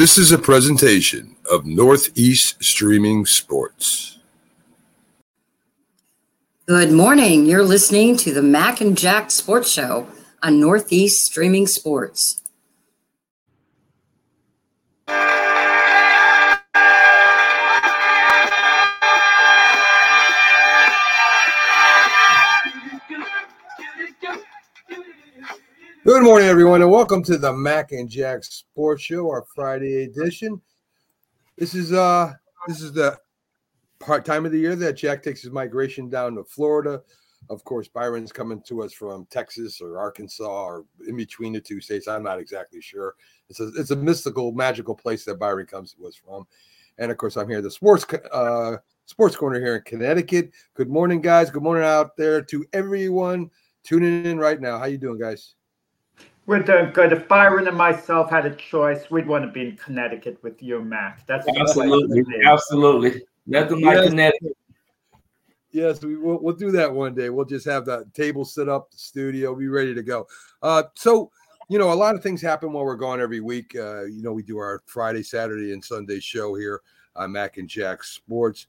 This is a presentation of Northeast Streaming Sports. Good morning. You're listening to the Mac and Jack Sports Show on Northeast Streaming Sports. Good morning, everyone, and welcome to the Mac and Jack Sports Show, our Friday edition. This is uh this is the part time of the year that Jack takes his migration down to Florida. Of course, Byron's coming to us from Texas or Arkansas or in between the two states. I'm not exactly sure. It's a it's a mystical, magical place that Byron comes to us from. And of course, I'm here, the sports uh sports corner here in Connecticut. Good morning, guys. Good morning out there to everyone tuning in right now. How you doing, guys? We're doing good. If Byron and myself had a choice, we'd want to be in Connecticut with you, Mac. That's Absolutely, absolutely. Nothing like Yes. Connecticut. Yes, we will. We'll do that one day. We'll just have the table set up, the studio, be ready to go. Uh, so, you know, a lot of things happen while we're gone every week. Uh, you know, we do our Friday, Saturday, and Sunday show here on Mac and Jack Sports.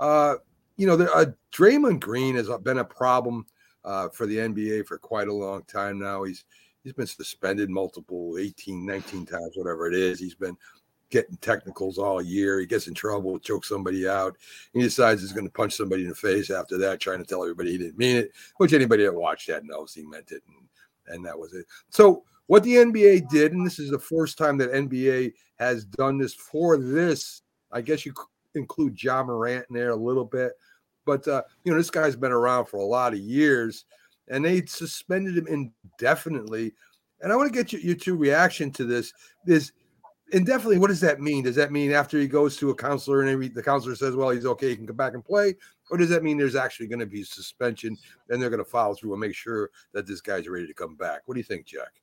Uh, you know, the, uh, Draymond Green has been a problem uh, for the NBA for quite a long time now. He's he's been suspended multiple 18, 19 times, whatever it is. He's been getting technicals all year. He gets in trouble, chokes somebody out. He decides he's going to punch somebody in the face after that, trying to tell everybody he didn't mean it, which anybody that watched that knows he meant it. And, and that was it. So, what the NBA did, and this is the first time that NBA has done this for this, I guess you include Ja Morant in there a little bit. But, uh, you know, this guy's been around for a lot of years and they suspended him indefinitely. And I want to get your, your two reaction to this. Is indefinitely, what does that mean? Does that mean after he goes to a counselor and the counselor says, well, he's okay, he can come back and play? Or does that mean there's actually going to be suspension and they're going to follow through and make sure that this guy's ready to come back? What do you think, Jack?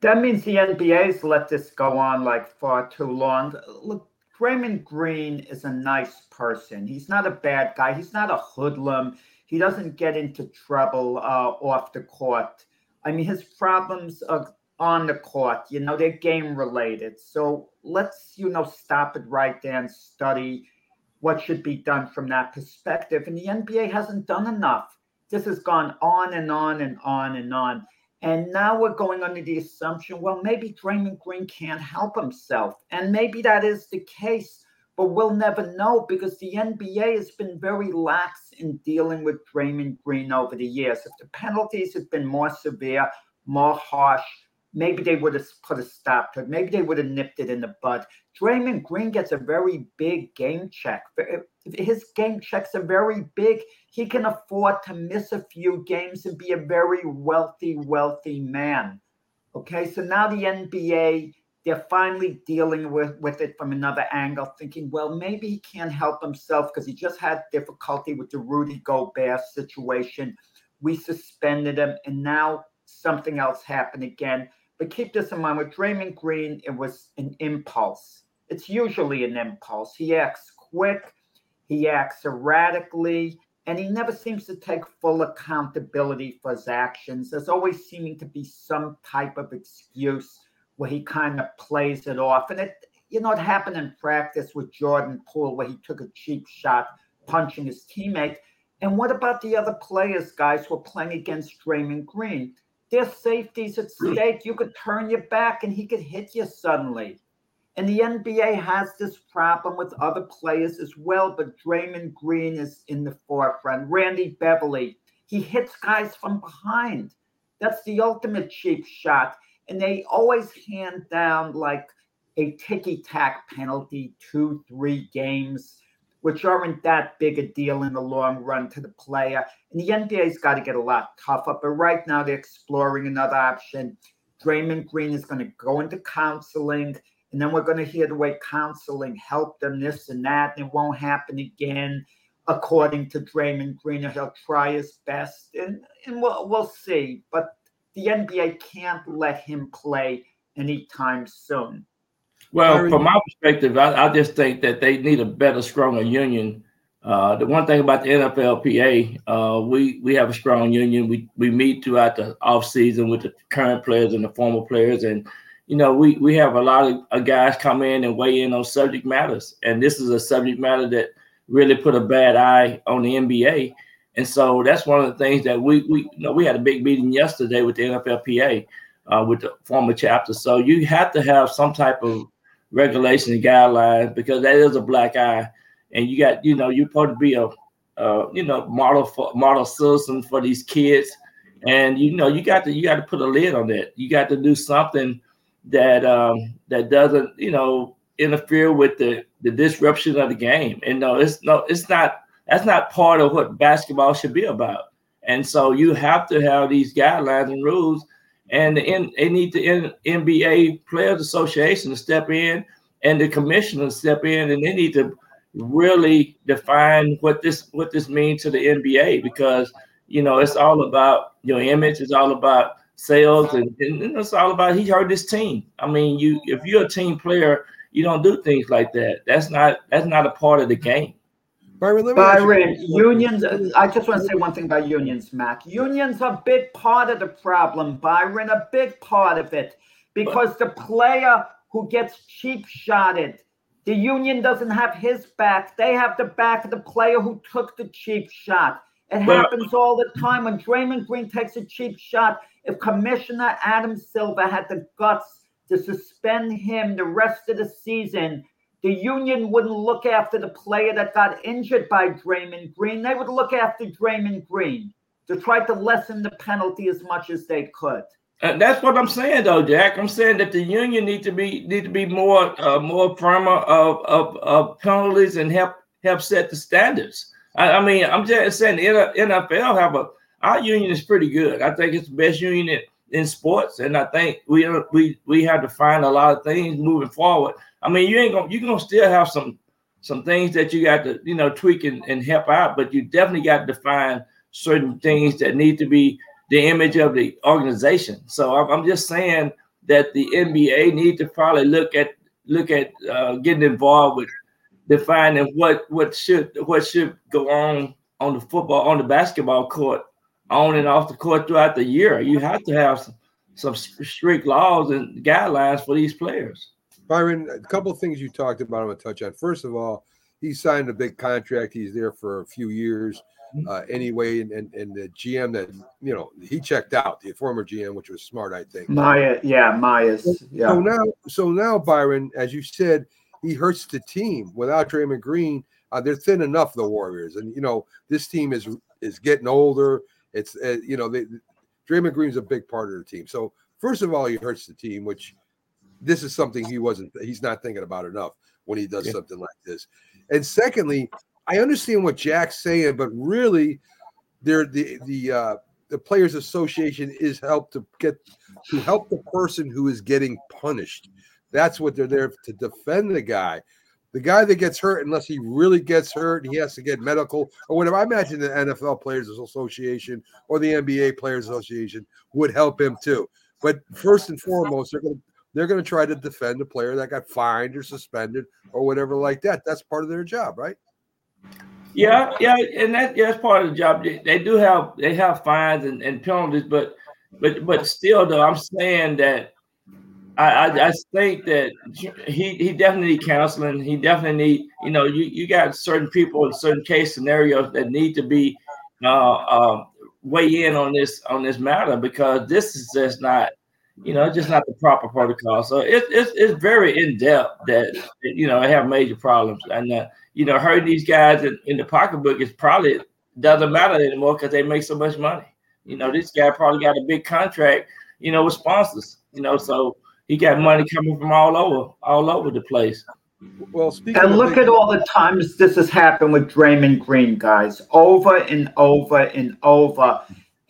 That means the NBA's let this go on like far too long. Look, Draymond Green is a nice person. He's not a bad guy. He's not a hoodlum. He doesn't get into trouble uh, off the court. I mean, his problems are on the court. You know, they're game related. So let's, you know, stop it right there and study what should be done from that perspective. And the NBA hasn't done enough. This has gone on and on and on and on. And now we're going under the assumption, well, maybe Draymond Green can't help himself. And maybe that is the case, but we'll never know because the NBA has been very lax in dealing with Draymond Green over the years. If the penalties had been more severe, more harsh, maybe they would have put a stop to it. Maybe they would have nipped it in the bud. Draymond Green gets a very big game check. His game checks are very big. He can afford to miss a few games and be a very wealthy, wealthy man. Okay, so now the NBA, they're finally dealing with, with it from another angle, thinking, well, maybe he can't help himself because he just had difficulty with the Rudy Gobert situation. We suspended him, and now something else happened again. But keep this in mind with Draymond Green, it was an impulse. It's usually an impulse. He acts quick, he acts erratically, and he never seems to take full accountability for his actions. There's always seeming to be some type of excuse where he kind of plays it off. And it, you know, it happened in practice with Jordan Poole where he took a cheap shot punching his teammate. And what about the other players, guys, who are playing against Draymond Green? There's safeties at hmm. stake. You could turn your back and he could hit you suddenly. And the NBA has this problem with other players as well, but Draymond Green is in the forefront. Randy Beverly, he hits guys from behind. That's the ultimate cheap shot. And they always hand down like a ticky tack penalty, two, three games, which aren't that big a deal in the long run to the player. And the NBA's got to get a lot tougher. But right now, they're exploring another option. Draymond Green is going to go into counseling, and then we're going to hear the way counseling helped them, this and that, and it won't happen again, according to Draymond Green. He'll try his best, and, and we'll, we'll see. But the NBA can't let him play anytime soon. Well, from my perspective, I, I, just think that they need a better, stronger union. Uh, the one thing about the NFLPA, uh, we we have a strong union. We we meet throughout the off season with the current players and the former players, and you know we we have a lot of uh, guys come in and weigh in on subject matters. And this is a subject matter that really put a bad eye on the NBA. And so that's one of the things that we we you know we had a big meeting yesterday with the NFLPA uh, with the former chapter. So you have to have some type of regulation and guidelines because that is a black eye, and you got you know you're supposed to be a uh, you know model for model citizen for these kids, and you know you got to you got to put a lid on that. You got to do something that um, that doesn't you know interfere with the the disruption of the game. And no, it's no, it's not. That's not part of what basketball should be about. And so you have to have these guidelines and rules and the N, they need the N, NBA Players Association to step in and the commissioner to step in, and they need to really define what this what this means to the NBA because you know it's all about your image, it's all about sales, and, and it's all about he hurt his team. I mean, you if you're a team player, you don't do things like that. That's not that's not a part of the game. Byron, Byron unions. I just want to say one thing about unions, Mac. Unions are a big part of the problem, Byron, a big part of it. Because the player who gets cheap shotted, the union doesn't have his back. They have the back of the player who took the cheap shot. It happens all the time when Draymond Green takes a cheap shot. If Commissioner Adam Silver had the guts to suspend him the rest of the season, the union wouldn't look after the player that got injured by Draymond Green. They would look after Draymond Green to try to lessen the penalty as much as they could. And that's what I'm saying, though, Jack. I'm saying that the union need to be need to be more uh, more firmer of, of, of penalties and help help set the standards. I, I mean, I'm just saying the NFL have a our union is pretty good. I think it's the best union in, sports, and I think we we we have to find a lot of things moving forward I mean, you ain't gonna you gonna still have some some things that you got to you know tweak and, and help out, but you definitely got to define certain things that need to be the image of the organization. So I'm, I'm just saying that the NBA need to probably look at look at uh, getting involved with defining what what should what should go on on the football on the basketball court on and off the court throughout the year. You have to have some, some strict laws and guidelines for these players. Byron, a couple of things you talked about, I'm going to touch on. First of all, he signed a big contract. He's there for a few years mm-hmm. uh, anyway. And, and, and the GM that, you know, he checked out, the former GM, which was smart, I think. Maya, yeah, Maya's. Yeah. So now, so now, Byron, as you said, he hurts the team without Draymond Green. Uh, they're thin enough, the Warriors. And, you know, this team is is getting older. It's, uh, you know, they, Draymond Green's a big part of the team. So, first of all, he hurts the team, which – this is something he wasn't he's not thinking about enough when he does yeah. something like this. And secondly, I understand what Jack's saying, but really there the the uh the players association is help to get to help the person who is getting punished. That's what they're there to defend the guy. The guy that gets hurt, unless he really gets hurt, he has to get medical or whatever. I imagine the NFL Players Association or the NBA Players Association would help him too. But first and foremost, they're going to they're going to try to defend a player that got fined or suspended or whatever like that. That's part of their job, right? Yeah, yeah, and that yeah, that's part of the job. They, they do have they have fines and, and penalties, but but but still though, I'm saying that I, I, I think that he he definitely need counseling. He definitely need you know you you got certain people in certain case scenarios that need to be uh, uh, weigh in on this on this matter because this is just not you know, just not the proper protocol. So it, it's it's very in depth that you know have major problems, and uh, you know, hurting these guys in, in the pocketbook is probably doesn't matter anymore because they make so much money. You know, this guy probably got a big contract, you know, with sponsors. You know, so he got money coming from all over, all over the place. Well, and look big- at all the times this has happened with Draymond Green, guys, over and over and over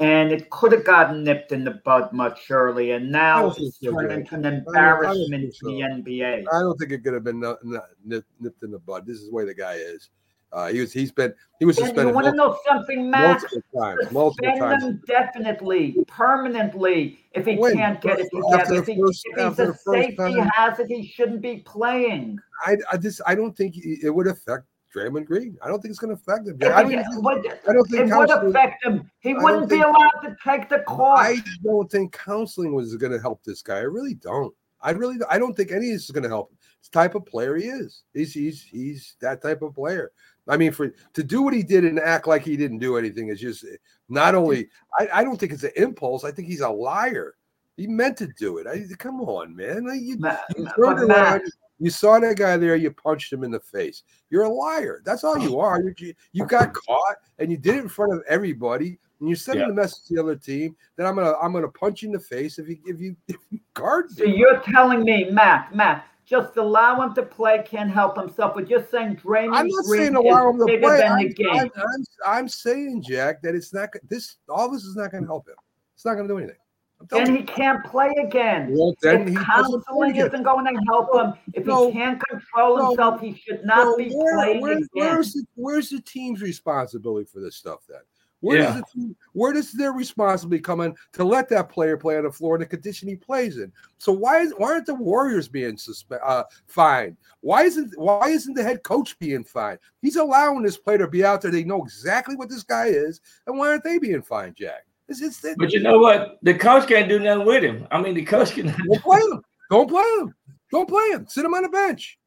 and it could have gotten nipped in the bud much earlier. And now it's turned into an embarrassment think to the. Uh, NBA. I don't think it could have been no- no- nip- nipped in the bud. This is the way the guy is. Uh, he was. He's been. He was And you want to know something, Max? multiple times. Multiple Suspend times. definitely, permanently. If he When? can't get it together, the if, he, first- if he's a safety time? hazard, he shouldn't be playing. I, I just. I don't think it would affect Draymond Green. I don't think it's going to affect him. I don't, he- think- would- I don't think it would affect him. He wouldn't be think- allowed to take the court. I don't think counseling was going to help this guy. I really don't. I really. I don't think any of this is going to help him. It's the type of player he is. He's he's he's that type of player. I mean, for to do what he did and act like he didn't do anything is just eh, not only. I, I don't think it's an impulse. I think he's a liar. He meant to do it. I, come on, man. You, Ma- you turned Matt- around, you saw that guy there, you punched him in the face. You're a liar. That's all you are. You, you- you got caught and you did it in front of everybody. And you're sending Yeah. a message to the other team that I'm gonna I'm gonna punch you in the face if you if you if you guard So me. you're telling me, Matt, Matt, just allow him to play, can't help himself, but you're saying Draymond I'm not Green saying allow him is to bigger play. than I'm, the game. I'm, I'm, I'm saying, Jack, that it's not this all this is not gonna help him. It's not gonna do anything. I'm then you. he can't play again. Well, then he if doesn't play counseling isn't going to help him, if No. he can't control No. himself, he should not So be where- playing where- again. where's the where's the team's responsibility for this stuff then? Where does Yeah. the team, where does their responsibility come in to let that player play on the floor in the condition he plays in? So why is why aren't the Warriors being suspe- uh, fined? Why isn't why isn't the head coach being fined? He's allowing this player to be out there. They know exactly what this guy is, and why aren't they being fined, Jack? It's just that But you know what? The coach can't do nothing with him. I mean, the coach can. don't play him. Don't play him. Don't play him. Sit him on the bench.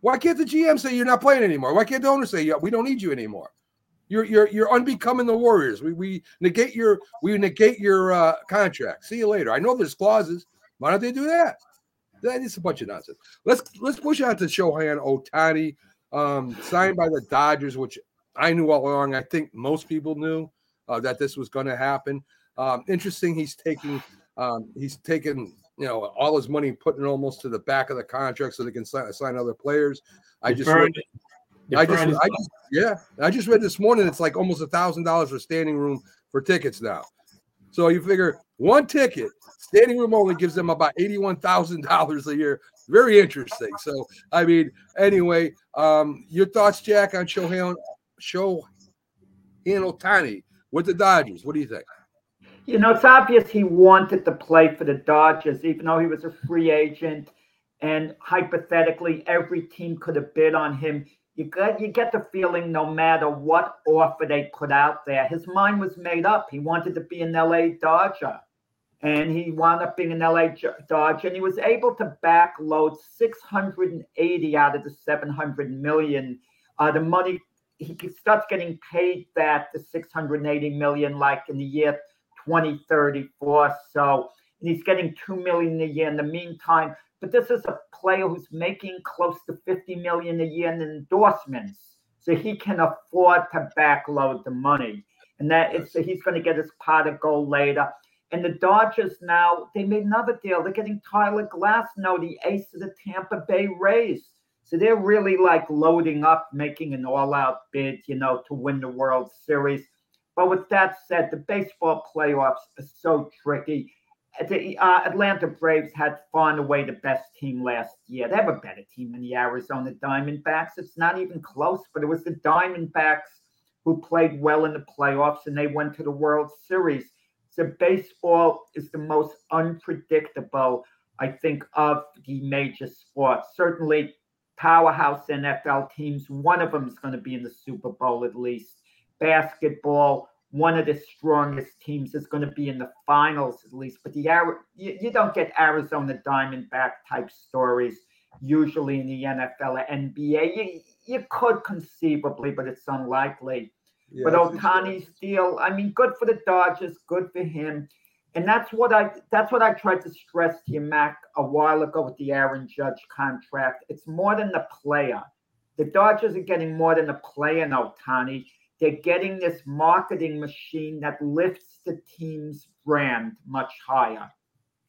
Why can't the GM say you're not playing anymore? Why can't the owner say yeah, we don't need you anymore? You're you're you're unbecoming the Warriors. We we negate your we negate your uh, contract. See you later. I know there's clauses. Why don't they do that? That is a bunch of nonsense. Let's let's push out to Shohei Otani, um, signed by the Dodgers, which I knew all along. I think most people knew uh, that this was going to happen. Um, interesting. He's taking um, he's taking you know all his money, putting it almost to the back of the contract so they can sign, sign other players. I just Deferring- I just, I just, yeah, I just read this morning. It's like almost a thousand dollars for standing room for tickets now. So you figure one ticket, standing room only gives them about eighty-one thousand dollars a year. Very interesting. So I mean, anyway, um, your thoughts, Jack, on Shohei Shohei Otani with the Dodgers? What do you think? You know, it's obvious he wanted to play for the Dodgers, even though he was a free agent. And hypothetically, every team could have bid on him. You get you get the feeling no matter what offer they put out there, his mind was made up. He wanted to be an LA Dodger. And he wound up being an LA Dodger, and he was able to backload 680 out of the 700 million. Uh, the money he starts getting paid that the 680 million like in the year 2034. So and he's getting two million a year in the meantime. But this is a player who's making close to 50 million a year in endorsements. So he can afford to backload the money. And that it's he's going to get his pot of gold later. And the Dodgers now, they made another deal. They're getting Tyler Glasnow, the ace of the Tampa Bay Rays. So they're really like loading up, making an all-out bid, you know, to win the World Series. But with that said, the baseball playoffs are so tricky. The uh, Atlanta Braves had far and away the best team last year. They have a better team than the Arizona Diamondbacks. It's not even close, but it was the Diamondbacks who played well in the playoffs and they went to the World Series. So baseball is the most unpredictable, I think, of the major sports. Certainly, powerhouse NFL teams. One of them is going to be in the Super Bowl at least. Basketball, one of the strongest teams is going to be in the finals at least. But the you, you don't get Arizona Diamondback type stories usually in the NFL or NBA. You, you could conceivably, but it's unlikely. Yeah, but I think so. Otani's deal, I mean, good for the Dodgers, good for him. And that's what I that's what I tried to stress to you, Mac, a while ago with the Aaron Judge contract. It's more than the player. The Dodgers are getting more than a player in Otani. They're getting this marketing machine that lifts the team's brand much higher.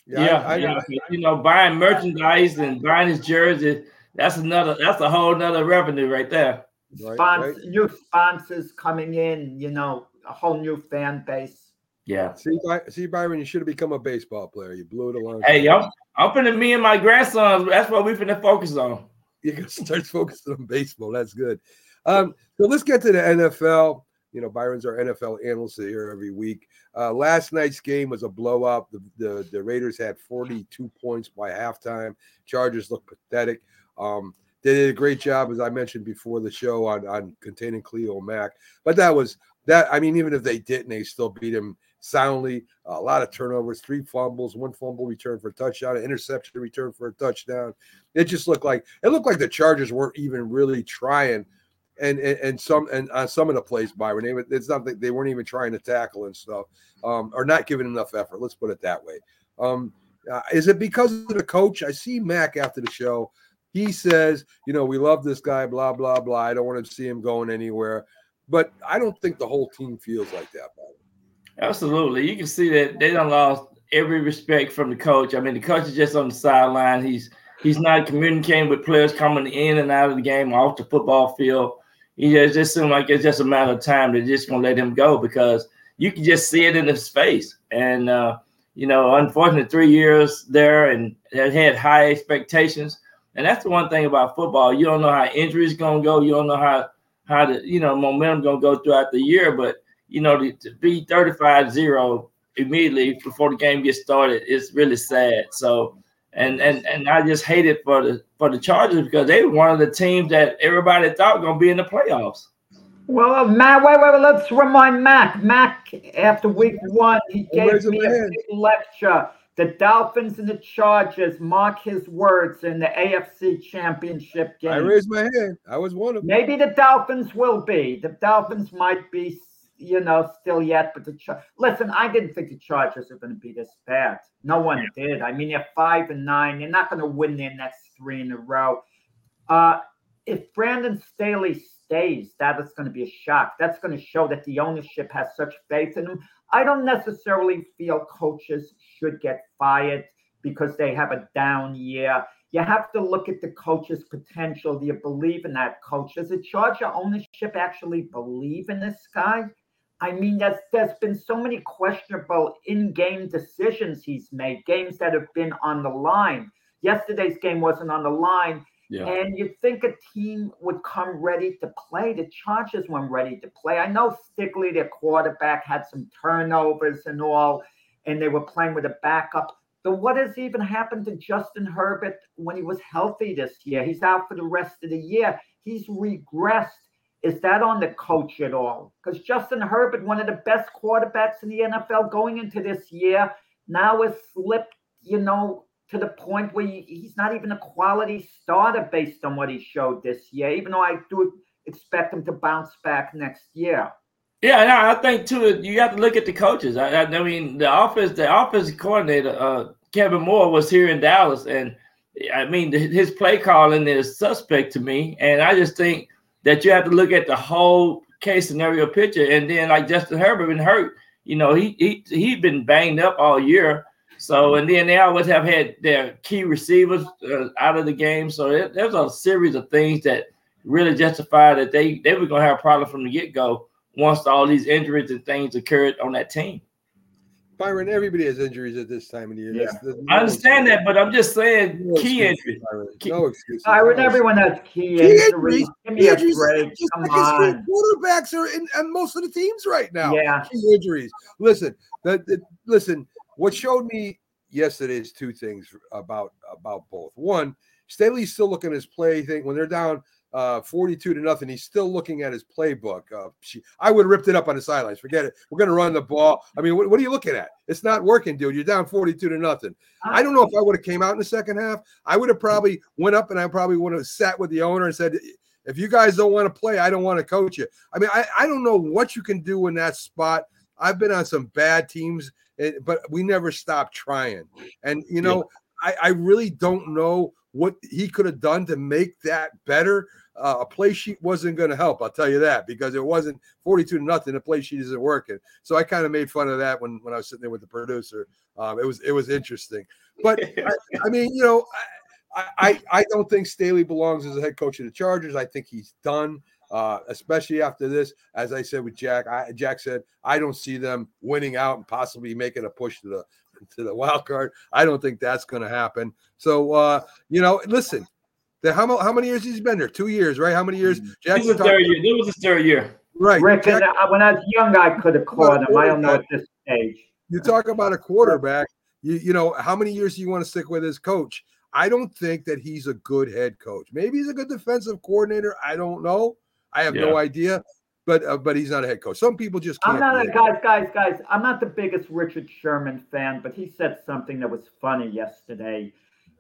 Yeah, I- I- yeah, you know, buying merchandise and buying his jersey. That's another. That's a whole nother revenue right there. right, Spons- right. New sponsors coming in, you know, a whole new fan base. Yeah. See, By- see, Byron, you should have become a baseball player. You blew it along. Hey, I'm, I'm finna me and my grandsons. That's what we're finna focus on. you can start focusing on baseball. That's good. Um, so let's get to the NFL. You know, Byron's our NFL analyst here every week. Uh, last night's game was a blowout. The, the the Raiders had 42 points by halftime. Chargers look pathetic. Um, they did a great job, as I mentioned before the show, on on containing Khalil Mack. But that was that. I mean, even if they didn't, they still beat him soundly. a lot of turnovers, three fumbles, one fumble return for a touchdown, an interception return for a touchdown. It just looked like it looked like the Chargers weren't even really trying and and, and some and on some of the plays, Byron, they, it's not that they weren't even trying to tackle and stuff, um, or not giving enough effort. Let's put it that way. Um, uh, is it because of the coach? I see Mac after the show. He says, you know, we love this guy, blah blah blah. I don't want to see him going anywhere, but I don't think the whole team feels like that. Byron. Absolutely. You can see that they don't lost every respect from the coach. I mean, the coach is just on the sideline. He's he's not communicating with players coming in and out of the game off the football field. He just, just seems like it's just a matter of time. They're just gonna let him go because you can just see it in his face. And uh, you know, unfortunately, three years there and had high expectations. And that's the one thing about football. You don't know how injuries gonna go. You don't know how how the you know momentum gonna go throughout the year. But you know, to, to be 35-0 immediately before the game gets started is really sad. So and and and I just hate it for the for the Chargers because they were one of the teams that everybody thought gonna be in the playoffs. Well, uh, Matt, wait, wait, wait, let's remind Mac. Mac, after week one, he gave me a big lecture. The Dolphins and the Chargers, mark his words, in the AFC Championship game. I raised my hand. I was one of them. Maybe the Dolphins will be. The Dolphins might be, you know, still yet. But the Char- listen, I didn't think the Chargers are going to be this bad. No one did. I mean, they're five and nine. They're not going to win their next three in a row. Uh, if Brandon Staley stays, that is going to be a shock. That's going to show that the ownership has such faith in him. I don't necessarily feel coaches should get fired because they have a down year. You have to look at the coach's potential. Do you believe in that coach? Does the Charger ownership actually believe in this guy? I mean, there's there's been so many questionable in-game decisions he's made, games that have been on the line. Yesterday's game wasn't on the line. Yeah. And you'd think a team would come ready to play. The Chargers weren't ready to play. I know Stickley, their quarterback, had some turnovers and all, and they were playing with a backup. But what has even happened to Justin Herbert when he was healthy this year? He's out for the rest of the year. He's regressed. Is that on the coach at all? Because Justin Herbert, one of the best quarterbacks in the NFL going into this year, now has slipped, you know, to the point where he's not even a quality starter based on what he showed this year, even though I do expect him to bounce back next year. Yeah, and I think too. You have to look at the coaches. I, I mean, the office, the office coordinator, uh, Kellen Moore, was here in Dallas, and I mean, his play calling is suspect to me. And I just think that you have to look at the whole case scenario picture. And then, like Justin Herbert been hurt, you know, he he he'd been banged up all year. So, and then they always have had their key receivers uh, out of the game. So there, there's a series of things that really justify that they they were to have a problem from the get go once all these injuries and things occurred on that team. Byron, everybody has injuries at this time of the year. That's- that's I no understand that, but I'm just saying No key excuses, injuries. Byron. Key- No excuses. Byron, everyone has key, Key injuries. injuries, Give me a break. just Come like on. quarterbacks are in, in most of the teams right now. Yeah. Key injuries. Listen, the, the- listen. What showed me yesterday is two things about about both. One, Staley's still looking at his play thing when they're down uh, 42 to nothing. He's still looking at his playbook. Uh, she, I would have ripped it up on the sidelines. Forget it. We're going to run the ball. I mean, what, what are you looking at? It's not working, dude. You're down 42 to nothing. I don't know if I would have came out in the second half. I would have probably went up and I probably would have sat with the owner and said, if you guys don't want to play, I don't want to coach you. I mean, I, I don't know what you can do in that spot. I've been on some bad teams, eh, but we never stop trying. And you know, I, I really don't know what he could have done to make that better. Uh, a play sheet wasn't going to help, I'll tell you that, because it wasn't 42 to nothing. The play sheet isn't working. So I kind of made fun of that when, when I was sitting there with the producer. Um, it was it was interesting. But I, I mean, you know, I, I I don't think Staley belongs as a head coach of the Chargers. I think he's done. uh, especially after this. As I said with Jack, I, Jack said I don't see them winning out and possibly making a push to the to the wild card. I don't think that's going to happen. So uh, you know, listen. The, how, how many years has he's been there? Two years, right? How many years? Jack This was third year. This was his third year. Right. Rick, Jack- and, when I was young, I could have caught him. I don't know at this stage. you talk about a quarterback. You you know how many years do you want to stick with his coach? I don't think that he's a good head coach. Maybe he's a good defensive coordinator. I don't know. I have no idea. But uh, but he's not a head coach. Some people just. I'm not a guys, guys, guys. I'm not the biggest Richard Sherman fan, but he said something that was funny yesterday.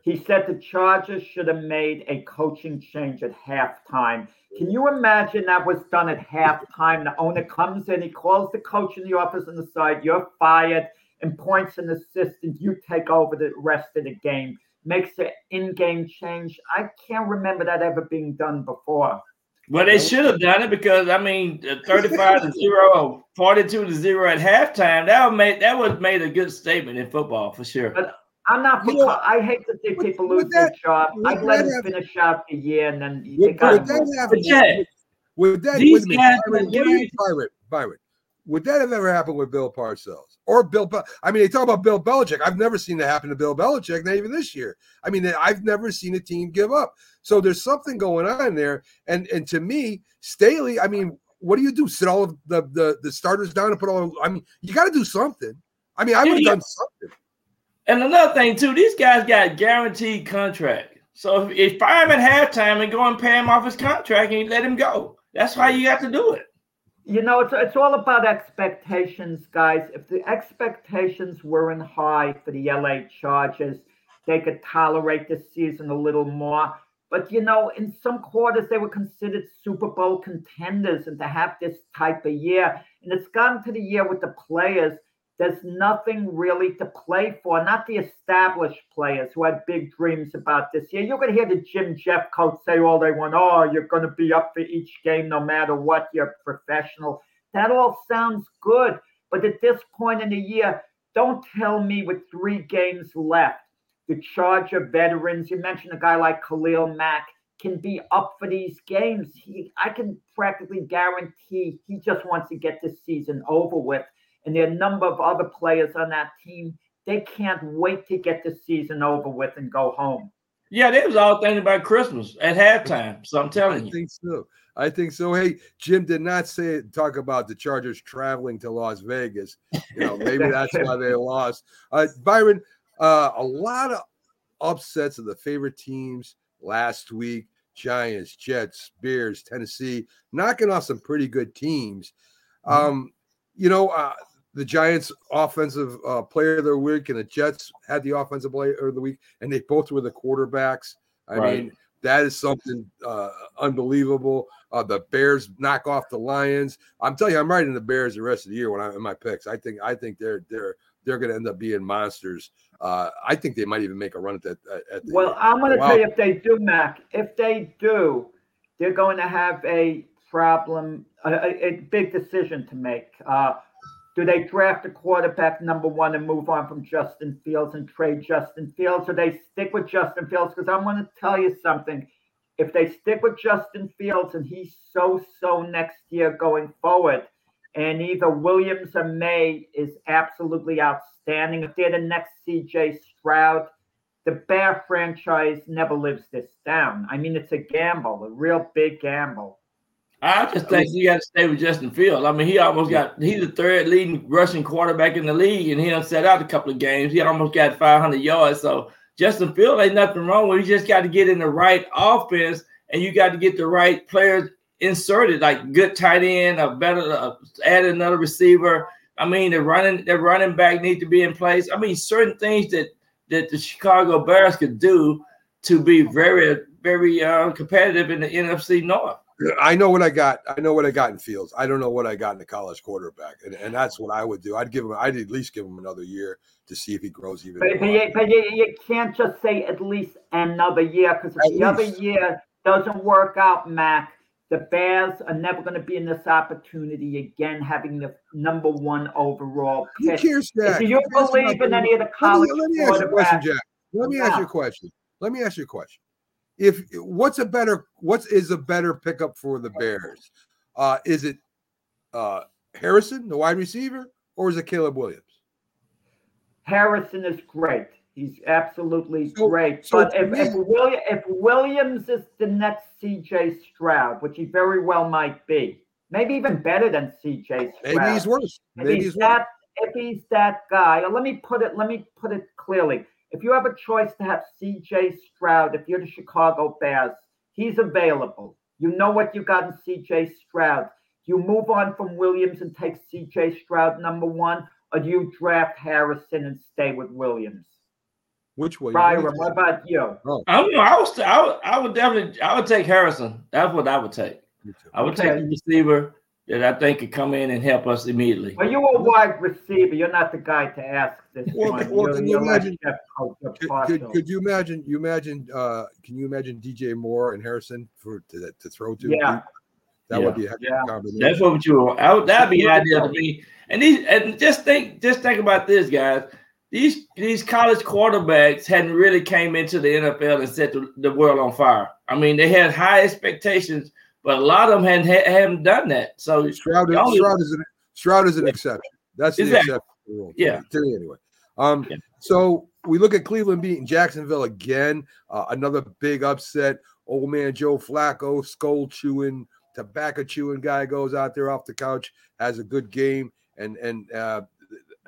He said the Chargers should have made a coaching change at halftime. Can you imagine that was done at halftime? The owner comes in, he calls the coach in the office on the side, you're fired, and points an assistant, you take over the rest of the game. Makes an in-game change. I can't remember that ever being done before. Well, they should have done it because I mean, uh, thirty-five to zero, or forty-two to zero at halftime. That would make that would made a good statement in football for sure. But I'm not. You know, I hate to see people with lose their that- job. I'd let that them finish out the year, and then they Would, got would that have But Jack, would that these wait a minute, guys Byron, are what do you- guys- Byron, Byron, would that have ever happened with Bill Parcells or Bill? Be- I mean, they talk about Bill Belichick. I've never seen that happen to Bill Belichick, not even this year. I mean, I've never seen a team give up. So there's something going on there. And and to me, Staley, I mean, what do you do? Sit all of the the, the starters down and put all? I mean, you got to do something. I mean, I would have Yeah. done something. And another thing too, these guys got guaranteed contract. So if, if fire him at halftime and go and pay him off his contract and let him go, that's how you got to do it. You know, it's it's all about expectations, guys. If the expectations weren't high for the LA Chargers, they could tolerate this season a little more. But you know, in some quarters they were considered Super Bowl contenders, and to have this type of year, and it's gotten to the year with the players. There's nothing really to play for, not the established players who had big dreams about this year. You're going to hear the Jim Jeff coach say all they want, oh, you're going to be up for each game no matter what, you're professional. That all sounds good. But at this point in the year, don't tell me with three games left, the Charger veterans, you mentioned a guy like Khalil Mack, can be up for these games. He, I can practically guarantee he just wants to get this season over with. And there are a number of other players on that team. They can't wait to get the season over with and go home. Yeah, they was all thinking about Christmas at halftime. So I'm I telling you. I think so. I think so. Hey, Jim did not say talk about the Chargers traveling to Las Vegas. You know, maybe that's why they lost. Uh, Byron, uh, a lot of upsets of the favorite teams last week: Giants, Jets, Bears, Tennessee, knocking off some pretty good teams. Um, you know, uh, the Giants' offensive uh, player of the week and the Jets had the offensive player of the week, and they both were the quarterbacks. I Right. mean, that is something uh, unbelievable. Uh, the Bears knock off the Lions. I'm telling you, I'm riding the Bears the rest of the year when I'm in my picks. I think I think they're they're they're going to end up being monsters. Uh, I think they might even make a run at that. At, at the, Well, I'm going to tell you if they do, Mac, if they do, they're going to have a problem, a, a, a big decision to make. Uh, do they draft a quarterback number one and move on from Justin Fields and trade Justin Fields, or they stick with Justin Fields? Because I'm going to tell you something. If they stick with Justin Fields and he's so so next year going forward, and either Williams or Maye is absolutely outstanding. If they're the next CJ Stroud, the Bear franchise never lives this down. I mean, it's a gamble, a real big gamble. I just think you got to stay with Justin Fields. I mean, he almost got he's the third leading rushing quarterback in the league, and he done set out a couple of games. He almost got 500 yards. So Justin Fields ain't nothing wrong with. it. You just got to get in the right offense, and you got to get the right players inserted, like good tight end, a better uh, add another receiver. I mean, the running the running back need to be in place. I mean, certain things that that the Chicago Bears could do to be very very uh, competitive in the NFC North. I know what I got. I know what I got in Fields. I don't know what I got in the college quarterback, and, and that's what I would do. I'd give him. I'd at least give him another year to see if he grows even. But, but, you, but you, you can't just say at least another year because if At the other year doesn't work out, Mac, the Bears are never going to be in this opportunity again, having the number one overall Who pick. cares, Jack? Do you Who believe in any of the Let college me, let me ask you a question, quarterbacks? Jack. Let me ask you a question. Let me ask you a question. If what's a better what is a better pickup for the Bears? Uh, is it uh, Harrison, the wide receiver, or is it Caleb Williams? Harrison is great. He's absolutely So- great. so but if, me- if, William, if Williams is the next CJ Stroud, which he very well might be, maybe even better than CJ Stroud. Maybe he's worse. if Maybe he's he's worse. that if he's that guy, let me put it let me put it clearly. If you have a choice to have CJ Stroud, if you're the Chicago Bears, he's available. You know what you got in CJ Stroud. You move on from Williams and take CJ Stroud number one, or do you draft Harrison and stay with Williams? Which way? Byron, what about you? Oh. I don't know. I was, I would, I would definitely, I would take Harrison. That's what I would take. I would take the receiver that I think could come in and help us immediately. Well, you're a wide receiver. You're not the guy to ask this Well, one. well, You're- can you you're like imagine- Jeff Coach, you're Could, could, could you imagine? You imagine? Uh, can you imagine DJ Moore and Harrison for to, to throw to? Yeah. that Yeah. would be a heck of Yeah. combination. That's what you. I would, that'd be ideal to me. And these, and just think, just think about this, guys. These these college quarterbacks hadn't really came into the NFL and set the, the world on fire. I mean, they had high expectations, but a lot of them hadn't ha- haven't done that. So Stroud, is, only- Stroud is an Stroud is an exception. That's the Exactly. exception. to rule, Yeah. to me anyway. Um, Yeah. so we look at Cleveland beating Jacksonville again. Uh, another big upset. Old man Joe Flacco, Skoal chewing, tobacco chewing guy goes out there off the couch, has a good game, and and uh,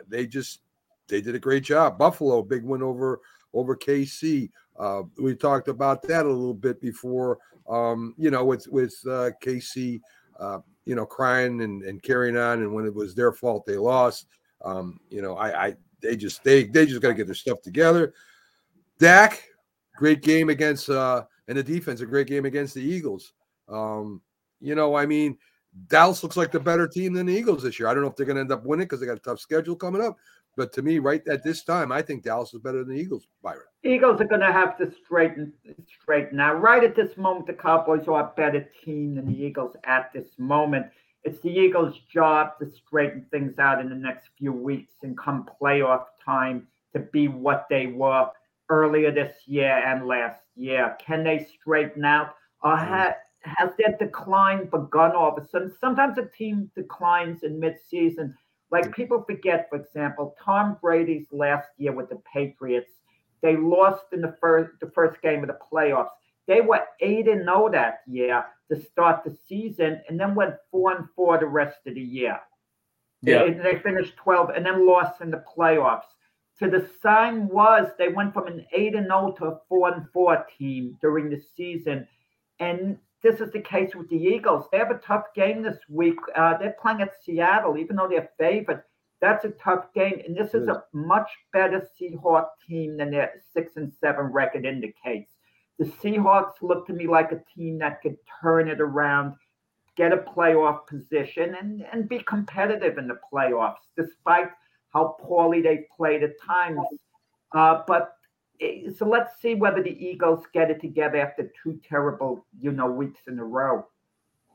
they just they did a great job. Buffalo, big win over over KC. Uh, we talked about that a little bit before. Um, you know, with with uh, KC, uh, you know, crying and, and carrying on, and when it was their fault, they lost. Um, you know, I, I they just they they just got to get their stuff together. Dak, great game against uh, and the defense, a great game against the Eagles. Um, you know, I mean, Dallas looks like the better team than the Eagles this year. I don't know if they're going to end up winning because they got a tough schedule coming up. But to me, right at this time, I think Dallas is better than the Eagles, Byron. Eagles are going to have to straighten straighten out. Right at this moment, the Cowboys are a better team than the Eagles at this moment. It's the Eagles' job to straighten things out in the next few weeks and come playoff time to be what they were earlier this year and last year. Can they straighten out? Or mm. ha- has their decline begun all of a sudden? Sometimes a team declines in midseason. Like people forget, for example, Tom Brady's last year with the Patriots they lost in the first the first game of the playoffs. They were eight and zero that year to start the season, and then went four and four the rest of the year. Yeah. They, they finished twelve and then lost in the playoffs. So the sign was they went from an eight and zero to a four and four team during the season, and this is the case with the Eagles. They have a tough game this week. Uh, they're playing at Seattle, even though they're favored. That's a tough game, and this is a much better Seahawk team than their six and seven record indicates. The Seahawks look to me like a team that could turn it around, get a playoff position, and, and be competitive in the playoffs, despite how poorly they played at times. Uh, but so let's see whether the Eagles get it together after two terrible, you know, weeks in a row.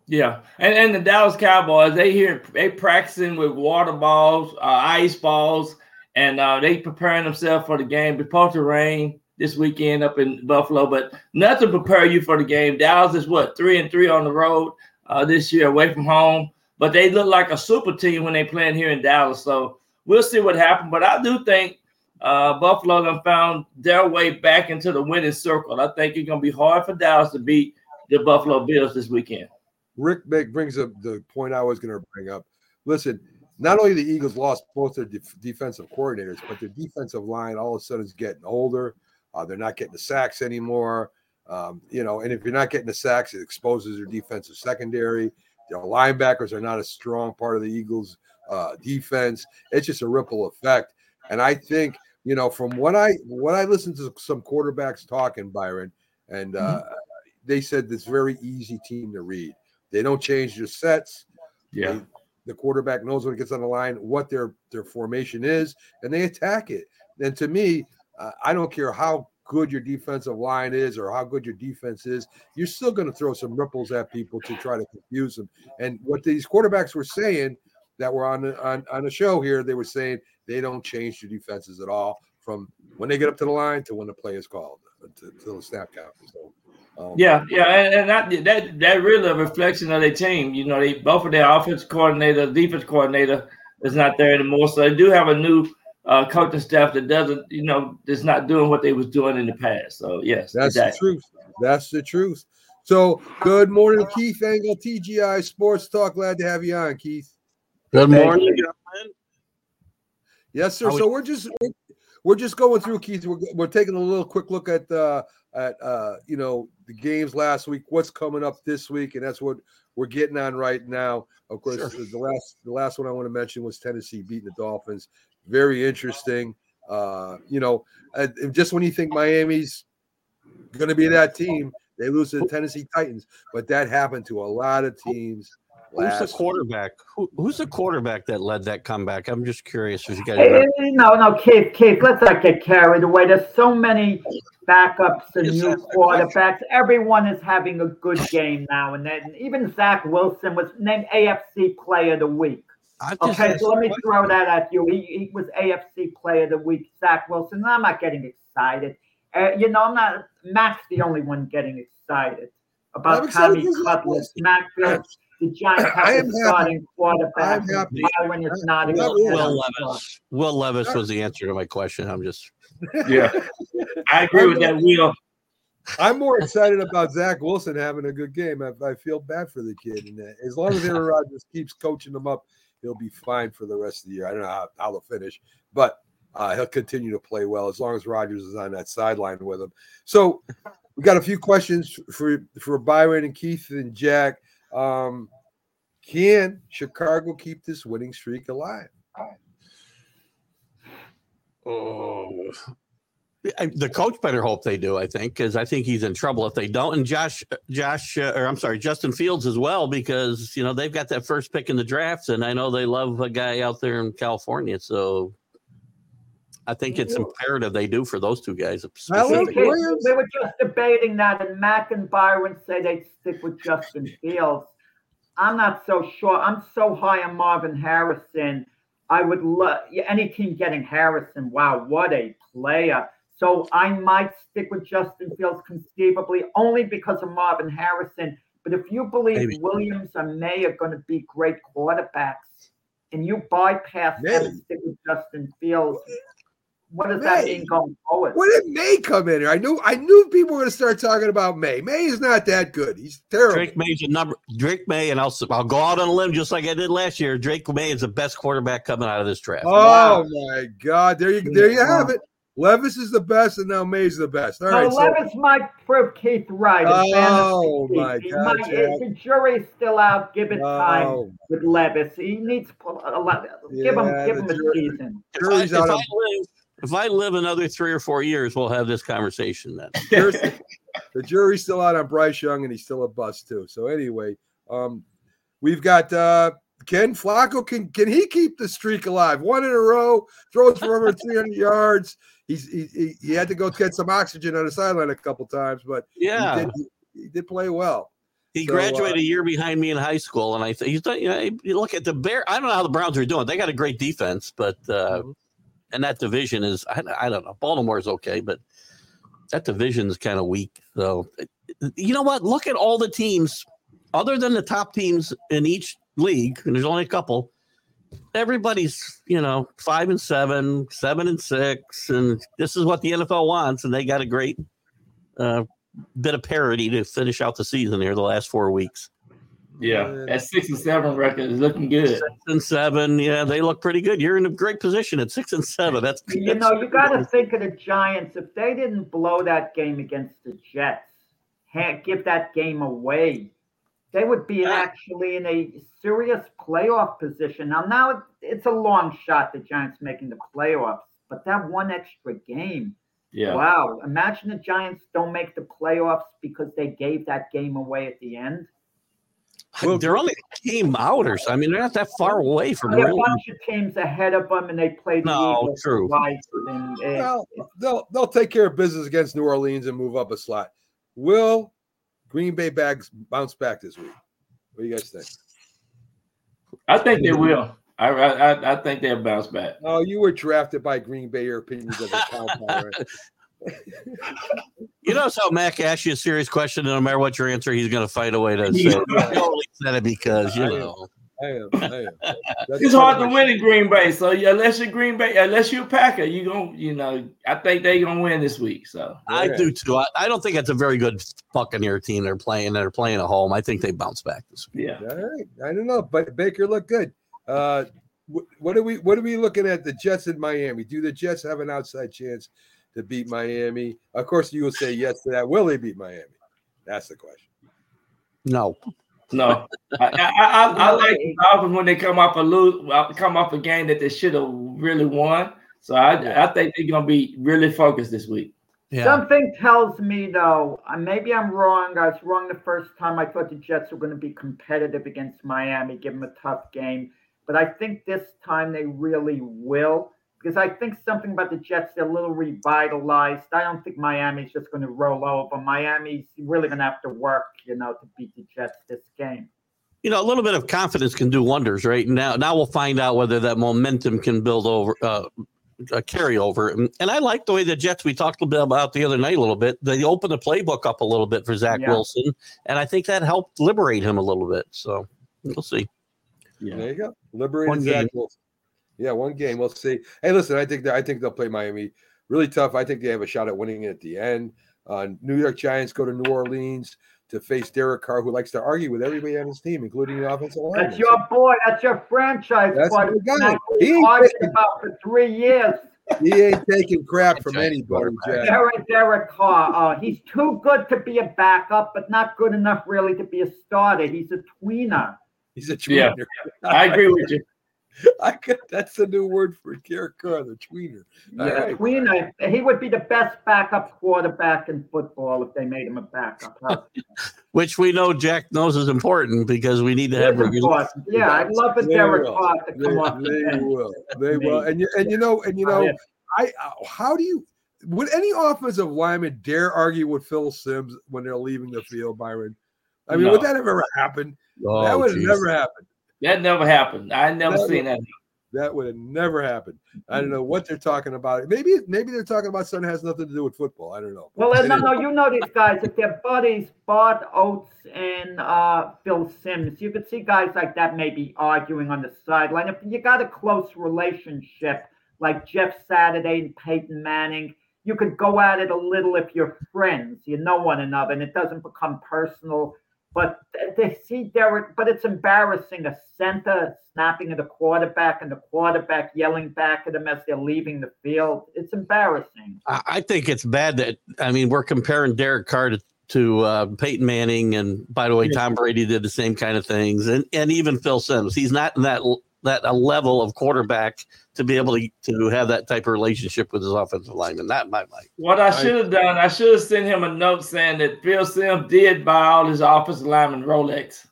Yeah, and and the Dallas Cowboys they here they practicing with water balls, uh, ice balls, and uh, they preparing themselves for the game. Supposed to rain this weekend up in Buffalo, but nothing prepare you for the game. Dallas is what three and three on the road uh, this year away from home, but they look like a super team when they playing here in Dallas. So we'll see what happens. But I do think uh, Buffalo done found their way back into the winning circle. I think it's gonna be hard for Dallas to beat the Buffalo Bills this weekend. Rick make, brings up the point I was going to bring up. Listen, not only the Eagles lost both their def- defensive coordinators, but their defensive line all of a sudden is getting older. Uh, they're not getting the sacks anymore. Um, you know, and if you're not getting the sacks, it exposes their defensive secondary. Their linebackers are not a strong part of the Eagles' uh, defense. It's just a ripple effect. And I think, you know, from what I what I listened to some quarterbacks talking, Byron, and uh, they said this very easy team to read. They don't change their sets. Yeah. They- the quarterback knows when it gets on the line what their their formation is, and they attack it. And to me, uh, I don't care how good your defensive line is or how good your defense is, you're still going to throw some ripples at people to try to confuse them. And what these quarterbacks were saying that were on the, on on the show here, they were saying they don't change their defenses at all from when they get up to the line to when the play is called uh, to, to the snap count. So Um, Yeah, yeah, and, and that that that really a reflection of their team. You know, they both of their offense coordinator, defense coordinator is not there anymore, so they do have a new uh, coaching staff that doesn't, you know, that's not doing what they was doing in the past. So yes, That's exactly. the truth. That's the truth. So good morning, Keith Engel, TGI Sports Talk. Glad to have you on, Keith. Good morning. gentlemen. Yes, sir. So we're just we're, we're just going through, Keith. We're, we're taking a little quick look at uh at uh you know the games last week, what's coming up this week, and that's what we're getting on right now. Of course, the last the last one I want to mention was Tennessee beating the Dolphins. Very interesting. Uh, you know, and and just when you think Miami's going to be that team, they lose to the Tennessee Titans, but that happened to a lot of teams. Who's the quarterback? Who, who's the quarterback that led that comeback? I'm just curious. If you guys Hey, hey, No, no, Keith, Keith, let's not get carried away. There's so many backups and Yes, new that's the quarterbacks. Everyone is having a good game now and then. Even Zach Wilson was named AFC Player of the Week. I just Okay, asked so let me question. throw that at you. He, he was AFC Player of the Week, Zach Wilson. And I'm not getting excited. Uh, you know, I'm not. Mac's the only one getting excited about excited Tommy for Zach Mac feels the Giants I have am a happy. starting quarterback. I'm happy. Byron is not a Will- good Will. Levis. Will Levis was the answer to my question. I'm just Yeah, I agree with that. Will. I'm more excited about Zach Wilson having a good game. I, I feel bad for the kid, and uh, as long as Aaron Rodgers keeps coaching him up, he'll be fine for the rest of the year. I don't know how, how they'll finish, but uh, he'll continue to play well as long as Rodgers is on that sideline with him. So we got a few questions for for Byron and Keith and Jack. Um, can Chicago keep this winning streak alive? oh. The coach better hope they do. I think because I think he's in trouble if they don't. And Josh, Josh, uh, or I'm sorry, Justin Fields as well, because you know they've got that first pick in the drafts, and I know they love a guy out there in California. So I think it's imperative they do for those two guys. Well, Okay, specifically. Williams- we were just debating that, and Mac and Byron say they'd stick with Justin Fields. I'm not so sure. I'm so high on Marvin Harrison. I would love any team getting Harrison. Wow, what a player! So I might stick with Justin Fields conceivably only because of Marvin Harrison. But if you believe Maybe. Williams and Maye are going to be great quarterbacks, and you bypass them and stick with Justin Fields, what does that mean going forward? When did Maye come in here? I knew I knew people were going to start talking about Maye. Maye is not that good. He's terrible. Drake Maye's a number. Drake Maye, and I'll I'll go out on a limb just like I did last year. Drake Maye is the best quarterback coming out of this draft. Oh my God! There you there you have it. Levis is the best, and now Maye's the best. All No, right. So, Levis might prove Keith right. Oh, my He God, might- Jack. the jury's still out. Give it oh time oh, with Levis. He needs to put a lot. give him, give the him a jury- season. if, I, jury's if, out I live, if I live another three or four years, we'll have this conversation then. the jury's still out on Bryce Young, and he's still a bust too. So anyway, um, we've got uh Ken Flacco. Can can he keep the streak alive? One in a row, throws for over 300 yards. He's he, he, he had to go get some oxygen on the sideline a couple times, but Yeah, he, did, he did play well. he so, graduated uh, a year behind me in high school, and I think you thought you know you look at the Bear. I don't know how the Browns are doing. They got a great defense, but uh, Mhm. And that division is I, I don't know. Baltimore's okay, but that division is kind of weak. So you know what? Look at all the teams other than the top teams in each league, and there's only a couple. Everybody's, you know, five and seven, seven and six, and this is what the NFL wants, and they got a great uh, bit of parity to finish out the season here the last four weeks. Yeah, at six and seven record is looking good. Six and seven, yeah, they look pretty good. You're in a great position at six and seven. That's You know, you got to think of the Giants. If they didn't blow that game against the Jets, ha- give that game away, they would be Yeah. actually in a serious playoff position. Now, now it's a long shot the Giants making the playoffs, but that one extra game, Yeah, wow! Imagine the Giants don't make the playoffs because they gave that game away at the end. Well, they're only a game out or so. I mean, they're not that far away from There are a bunch of teams ahead of them, and they played the No, Eagles true. twice. And, uh, Well, they'll they'll take care of business against New Orleans and move up a slot. Will Green Bay bags bounce back this week? What do you guys think? I think they will. I I, I- I think they'll bounce back. Oh, you were drafted by Green Bay. Your opinion doesn't count. Byron. You know how Mac asks you a serious question, and no matter what your answer, he's going to find a way to say Yeah. it. He only said it because you know. I am. I am. It's hard to win in Green Bay. So unless you're Green Bay, unless you're a Packer, you going you know, I think they're gonna win this week. So I Yeah. do too. I, I don't think it's a very good Buccaneer team they're playing. They're playing at home. I think they bounce back this week. yeah. All right. I don't know, but Baker looked good. Uh, what are we? What are we looking at? The Jets in Miami. Do the Jets have an outside chance to beat Miami? Of course, you will say yes to that. Will they beat Miami? That's the question. No, No, I, I, I, I like the Dolphins when they come off a lose, uh, come off a game that they should have really won. So I, I think they're gonna be really focused this week. yeah, Something tells me, though, uh, maybe I'm wrong. I was wrong the first time. I thought the Jets were going to be competitive against Miami, give them a tough game. But I think this time they really will. Because I think something about the Jets, they're a little revitalized. I don't think Miami's just going to roll over. Miami's really going to have to work, you know, to beat the Jets this game. you know, a little bit of confidence can do wonders, right? Now, now we'll find out whether that momentum can build over, uh, a carryover. And, and I like the way the Jets we talked a bit about the other night a little bit. They opened the playbook up a little bit for Zach Yeah. Wilson, and I think that helped liberate him a little bit. So we'll see. There you go. Liberated One Zach game. Wilson. Yeah, one game. We'll see. Hey, listen, I think that I think they'll play Miami really tough. I think they have a shot at winning it at the end. Uh, New York Giants go to New Orleans to face Derek Carr, who likes to argue with everybody on his team, including the offensive line. That's your boy. That's your franchise That's boy. my guy. He we ain't argued taking- about for three years. He ain't taking crap from anybody. Jack. Derek, Derek Carr. Uh, he's too good to be a backup, but not good enough really to be a starter. He's a tweener. He's a tweener. Yeah. tweener. I agree with you. I could, that's the new word for Derek Carr, the tweener. All Yeah, right. tweener. He would be the best backup quarterback in football if they made him a backup. Huh? Which we know Jack knows is important because we need to have Of course. Yeah, I'd love for They Derek will. Carr to come off the they bench. will. They will. And you, and you know, and you know, yeah. I uh, how do you would any offensive lineman dare argue with Phil Simms when they're leaving the field, Byron? I mean, No. would that have ever happened? that Oh, would geez. never happened. That never happened. I never That seen that. That would have never happened. I don't know what they're talking about. Maybe maybe they're talking about something that has nothing to do with football. I don't know. Well, no, no, you know these guys. If they're buddies, Bart Oates and uh, Phil Simms, you could see guys like that maybe arguing on the sideline. If you got a close relationship, like Jeff Saturday and Peyton Manning, you could go at it a little if you're friends. You know one another, and it doesn't become personal. But they see Derek, but it's embarrassing. A center snapping at a quarterback and the quarterback yelling back at them as they're leaving the field. It's embarrassing. I think it's bad that I mean we're comparing Derek Carr to, to uh, Peyton Manning, and by the way, Tom Brady did the same kind of things, and and even Phil Simms. He's not in that that a level of quarterback to be able to to have that type of relationship with his offensive lineman. Not my mind. What I should have done, I should have sent him a note saying that Phil Simms did buy all his offensive lineman Rolex.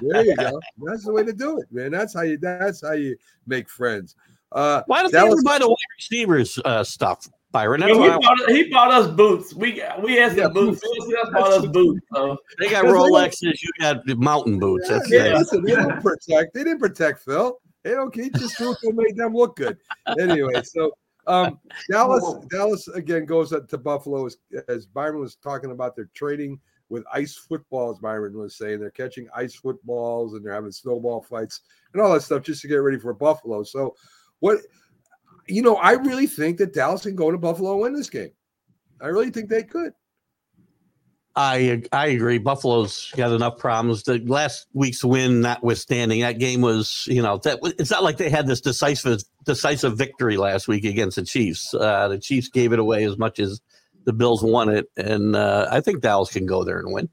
There you go. That's the way to do it, man. That's how you. That's how you make friends. Uh, Why don't That they ever was- buy the wide receivers uh, stuff, Byron? That's Well, why he, I- bought, he bought us boots. We we had some Yeah, boots. boots. Phil Simms bought us boots. So they got Because they- Rolexes, you got mountain boots. Yeah, That's yeah, nice. listen, they didn't protect. They didn't protect Phil. They don't. He just threw it to made them look good. Anyway, so um, Dallas, Dallas again goes up to Buffalo as, as Byron was talking about. They're trading with ice footballs. Byron was saying they're catching ice footballs and they're having snowball fights and all that stuff just to get ready for Buffalo. So, what you know, I really think that Dallas can go to Buffalo and win this game. I really think they could. I I agree. Buffalo's got enough problems. The last week's win, notwithstanding, that game was you know that it's not like they had this decisive decisive victory last week against the Chiefs. Uh, the Chiefs gave it away as much as the Bills won it, and uh, I think Dallas can go there and win.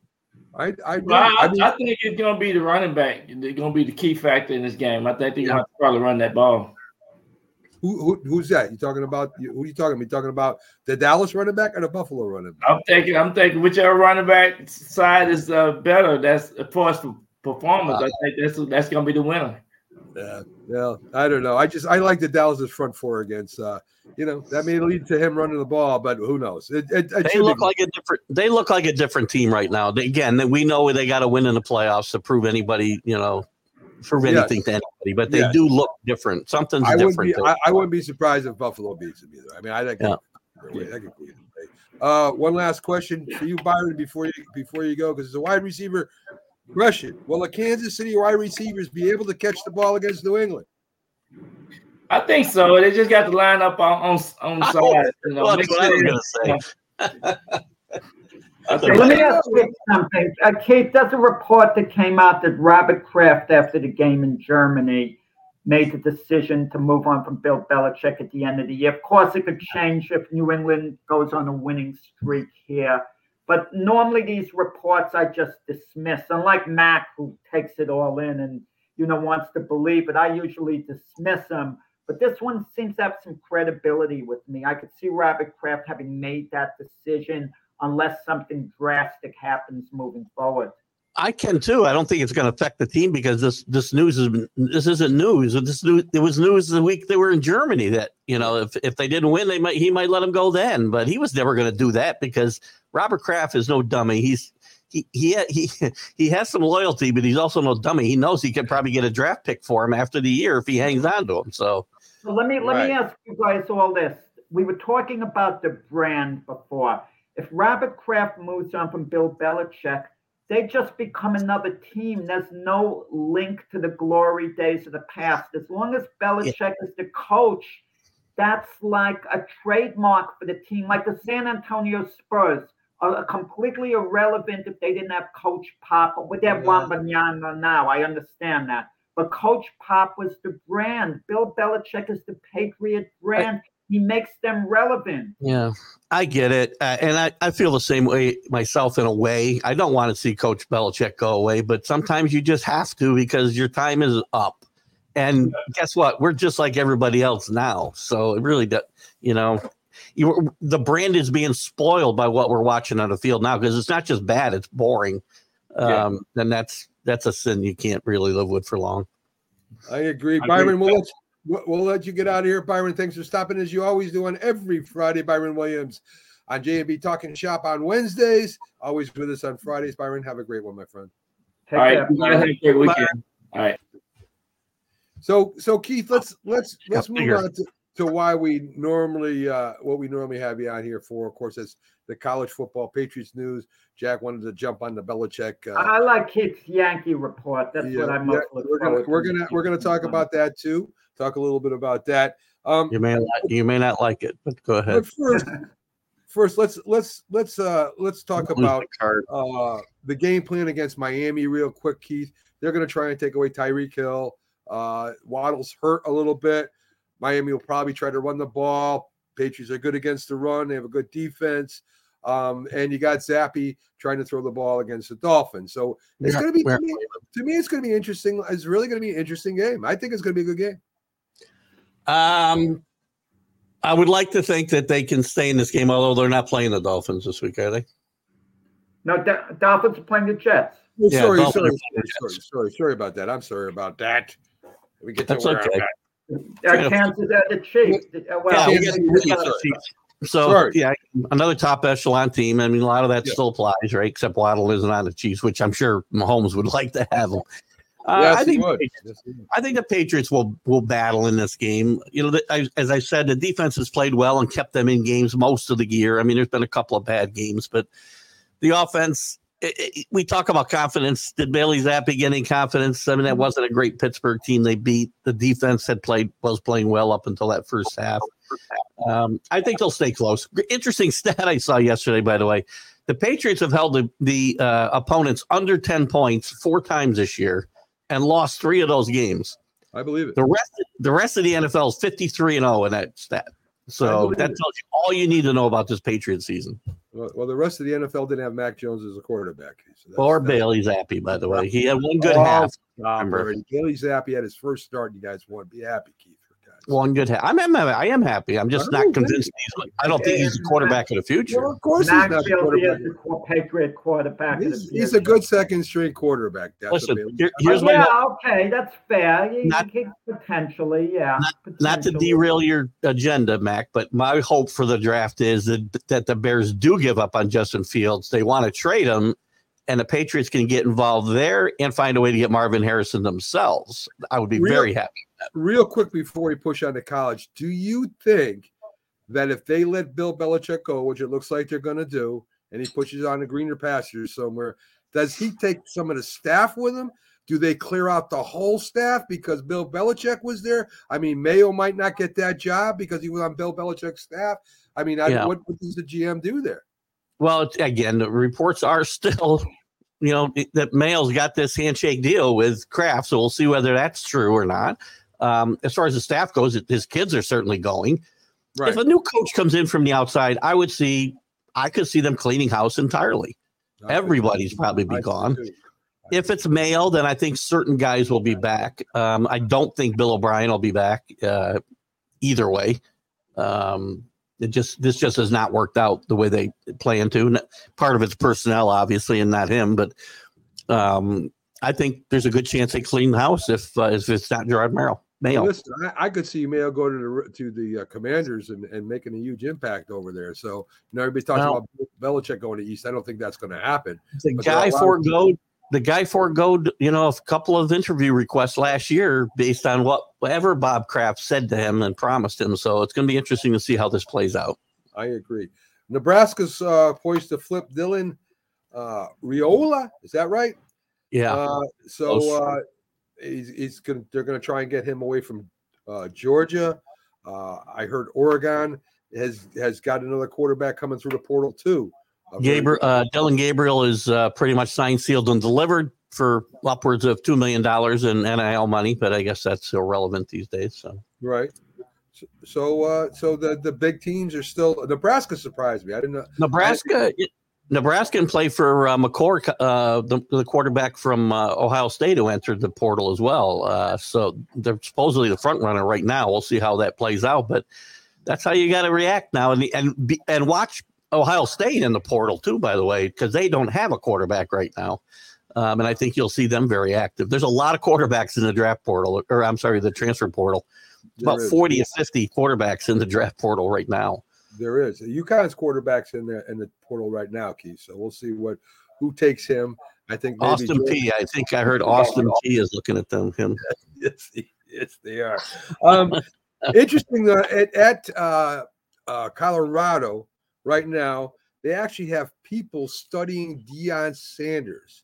I I, well, I, I mean, I think it's going to be the running back. They're going to be the key factor in this game. I think they're going to probably run that ball. Who, who who's that? You talking about? Who are you talking? about? You talking about the Dallas running back or the Buffalo running back? I'm thinking. I'm thinking whichever running back side is uh, better. That's as far as performance. I think that's that's going to be the winner. Yeah, yeah. I don't know. I just I like the Dallas's front four against. uh You know that may lead to him running the ball, but who knows? It, it, it They look be- like a different. They look like a different team right now. They, again, that we know they got to win in the playoffs to prove anybody, you know, prove Yes. anything to anybody. But they Yes. do look different. Something's I different. be. I, I wouldn't be surprised if Buffalo beats them either. I mean, I think Yeah. Wait, that could go either way. Uh, one last question for you, Byron, before you before you go, because it's a wide receiver question. Will the Kansas City wide receivers be able to catch the ball against New England? I think so. They just got to line up on on on side. You know, well, that's what I was gonna say. Think Let me ask you something. Uh, Kate, there's a report that came out that Robert Kraft, after the game in Germany, made the decision to move on from Bill Belichick at the end of the year. Of course, it could change if New England goes on a winning streak here. But normally these reports I just dismiss. Unlike Mac, who takes it all in and you know wants to believe it, I usually dismiss them. But this one seems to have some credibility with me. I could see Robert Kraft having made that decision unless something drastic happens moving forward. I can too. I don't think it's going to affect the team because this this news is this isn't news. This news it was news the week they were in Germany that you know if if they didn't win they might he might let them go then, but he was never going to do that because Robert Kraft is no dummy. He's he he he he has some loyalty, but he's also no dummy. He knows he could probably get a draft pick for him after the year if he hangs on to him. So So let me let me ask you guys all this. We were talking about the brand before. If Robert Kraft moves on from Bill Belichick, they just become another team. There's no link to the glory days of the past. As long as Belichick is the coach, that's like a trademark for the team, like the San Antonio Spurs are completely irrelevant if they didn't have Coach Pop. But with their Wembanyama now, I understand that. But Coach Pop was the brand. Bill Belichick is the Patriot brand. He makes them relevant. Yeah, I get it. Uh, and I, I feel the same way myself in a way. I don't want to see Coach Belichick go away, but sometimes you just have to because your time is up. And guess what? We're just like everybody else now. So it really does, you know, you, the brand is being spoiled by what we're watching on the field now because it's not just bad, it's boring. Yeah. Um, and that's that's a sin you can't really live with for long. I agree. I Byron, agree. we'll let, you, we'll- we'll let you get out of here. Byron, thanks for stopping as you always do on every Friday. Byron Williams on J&B Talking Shop on Wednesdays. Always with us on Fridays. Byron, have a great one, my friend. Take All right, care. have a great weekend. All right. So, so Keith, let's let's let's move on to, to why we normally uh, what we normally have you on here for. Of course, that's the college football Patriots news. Jack wanted to jump on the Belichick. Uh, I like Keith's Yankee report. That's yeah, what I yeah, most we're gonna we're gonna we're gonna talk about that too. Talk a little bit about that. Um, You may not, you may not like it, but go ahead. but first, first let's let's let's uh let's talk about uh the game plan against Miami real quick, Keith. They're going to try and take away Tyreek Hill. Uh, Waddle's hurt a little bit. Miami will probably try to run the ball. Patriots are good against the run. They have a good defense. Um, and you got Zappe trying to throw the ball against the Dolphins. So it's Yeah, going to be to me, to me, it's going to be interesting. It's really going to be an interesting game. I think it's going to be a good game. Um, I would like to think that they can stay in this game, although they're not playing the Dolphins this week, are they? No, Do- Dolphins are playing the Jets. Oh, Yeah, sorry, Dolphins sorry, are sorry, sorry, sorry, sorry about that. I'm sorry about that. We get to That's where I'm okay. at. Uh, Kansas, uh, the Chiefs. Uh, well, Yeah, we Kansas got- we City, got sorry. the Chiefs. So Sorry. yeah, another top echelon team. I mean, a lot of that Yeah. still applies, right? Except Waddle isn't on the Chiefs, which I'm sure Mahomes would like to have him. Uh, Yes, I think. Yes. I think the Patriots will will battle in this game. You know, the, I, as I said, the defense has played well and kept them in games most of the year. I mean, there's been a couple of bad games, but the offense. i i we talk about confidence. Did Bailey Zappe get any confidence? I mean, that wasn't a great Pittsburgh team they beat. The defense had played was playing well up until that first half. Um, I think they'll stay close. Interesting stat I saw yesterday, by the way. The Patriots have held the, the uh, opponents under 10 points four times this year and lost three of those games. I believe it. The rest, the rest of the NFL is 53 and 0 in that stat. So that tells you all you need to know about this Patriot season. Well, well, the rest of the NFL didn't have Mac Jones as a quarterback. So Or Bailey Zappe, by the way. He had one good Oh, half. remember. already. Bailey Zappe had his first start. You guys won. Be happy, Keith. For God's sake. One good half. I'm, I'm I am happy. I'm just Oh, not convinced. He's, I don't think he's the quarterback of the future. Well, of course, he's Mac not the quarterback. is the Patriot quarterback. He's, he's a good second string quarterback. That's Listen, what Bailey here- Zappe- here's my yeah, okay, that's fair. You, Not- you can potentially, yeah. not to derail your agenda, Mac, but my hope for the draft is that, that the Bears do give up on Justin Fields. They want to trade him, and the Patriots can get involved there and find a way to get Marvin Harrison themselves. I would be Real- very happy. Real quick before we push on to college, do you think that if they let Bill Belichick go, which it looks like they're going to do, and he pushes on the greener pastures somewhere, does he take some of the staff with him? Do they clear out the whole staff because Bill Belichick was there? I mean, Mayo might not get that job because he was on Bill Belichick's staff. I mean, I, Yeah. what, what does the GM do there? Well, again, the reports are still, you know, that Mayo's got this handshake deal with Kraft, so we'll see whether that's true or not. Um, as far as the staff goes, his kids are certainly going. Right. If a new coach comes in from the outside, I would see, I could see them cleaning house entirely. Everybody's probably be I gone. If it's Mayo, then I think certain guys will be back. Um, I don't think Bill O'Brien will be back uh, either way. Um, it just this just has not worked out the way they plan to. Part of it's personnel, obviously, and not him. But um, I think there's a good chance they clean the house if uh, if it's not Gerard Merrill. Mayo. Listen, I, I could see Mayo go to the to the uh, Commanders and, and making a huge impact over there. So you know, everybody talks Well- about Belichick going to East. I don't think that's going to happen. the But guy a lot of- foregoed the guy foregoed you know a couple of interview requests last year based on what whatever Bob Kraft said to him and promised him. So it's going to be interesting to see how this plays out. I agree. Nebraska's uh, poised to flip Dylan uh, Raiola. Is that right? Yeah. Uh, so uh, he's, he's gonna they're gonna try and get him away from uh, Georgia. Uh, I heard Oregon has has got another quarterback coming through the portal too. Gabriel, uh, Dillon Gabriel is uh, pretty much signed, sealed, and delivered for upwards of two million dollars in NIL money, but I guess that's irrelevant these days. So Right. So, so, uh, so the the big teams are still. Nebraska surprised me. I didn't know. Nebraska, Nebraska can play for uh, McCord, uh, the, the quarterback from uh, Ohio State who entered the portal as well. Uh, so they're supposedly the front runner right now. We'll see how that plays out, but that's how you got to react now, and and be, and watch Ohio State in the portal too. By the way, because they don't have a quarterback right now. Um, and I think you'll see them very active. There's a lot of quarterbacks in the draft portal, or I'm sorry, the transfer portal. About There is. 40 or 50 quarterbacks in the draft portal right now. There is UConn's quarterbacks in the in the portal right now, Keith. So we'll see what who takes him. I think maybe Austin Georgia- P. I think I heard Austin P. is looking at them. Him. yes, yes, they are. Um, interesting though, at, at uh, uh, Colorado right now, they actually have people studying Deion Sanders,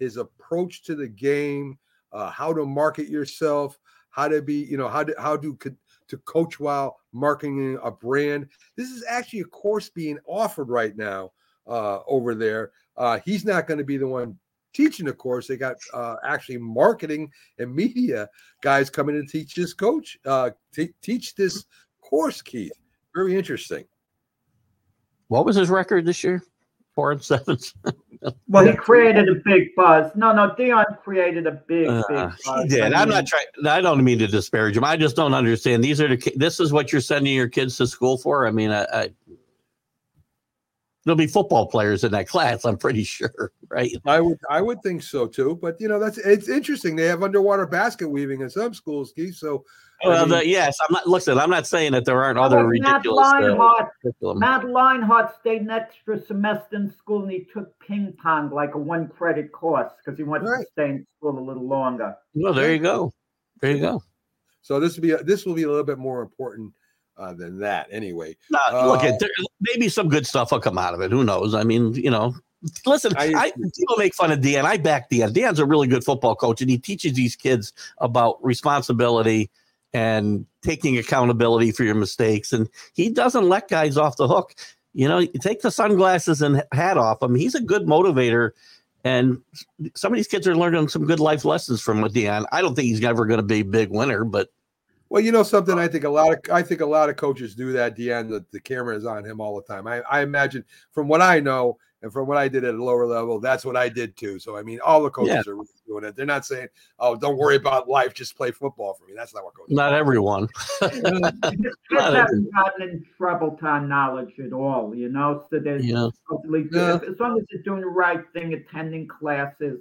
his approach to the game, uh, how to market yourself, how to be, you know, how to how co- to coach while marketing a brand. This is actually a course being offered right now uh, over there. Uh, he's not going to be the one teaching the course. They got uh, actually marketing and media guys coming to teach this coach, uh, te- teach this course, Keith. Very interesting. What was his record this year? Four and seven. Well, he created a big buzz. No, no, Deion created a big, Uh, big buzz. he did. I I'm not trying. I don't mean to disparage him. I just don't understand. These are the. This is what you're sending your kids to school for. I mean, I, I there'll be football players in that class. I'm pretty sure, right? I would I would think so too. But you know, that's it's interesting. They have underwater basket weaving in some schools, Keith. So I Well, mean- the, yes. I'm not. Listen, I'm not saying that there aren't other Matt ridiculous. Uh, Leinart. Matt Leinart stayed an extra semester in school and he took ping pong like a one credit course because he wanted Right. to stay in school a little longer. Well, there you go. There you go. so this will be a, this will be a little bit more important uh, than that anyway. No, look, Uh, at there, maybe some good stuff will come out of it. Who knows? I mean, you know, listen, I I, people make fun of Dan. I back Dan. Dan's a really good football coach, and he teaches these kids about responsibility and taking accountability for your mistakes. And he doesn't let guys off the hook. You know, you take the sunglasses and hat off him. He's a good motivator. And some of these kids are learning some good life lessons from Dan. I don't think he's ever going to be a big winner, but Well, you know something. Oh. I think a lot of I think a lot of coaches do that. Deion, the, the camera is on him all the time. I, I imagine from what I know and from what I did at a lower level, that's what I did too. So I mean, all the coaches Yeah. are doing it. They're not saying, "Oh, don't worry about life, just play football for me." That's not what coaches. not everyone. His kids Not haven't gotten in trouble time knowledge at all, you know. So they're Yeah. totally Yeah. As long as you're doing the right thing, attending classes,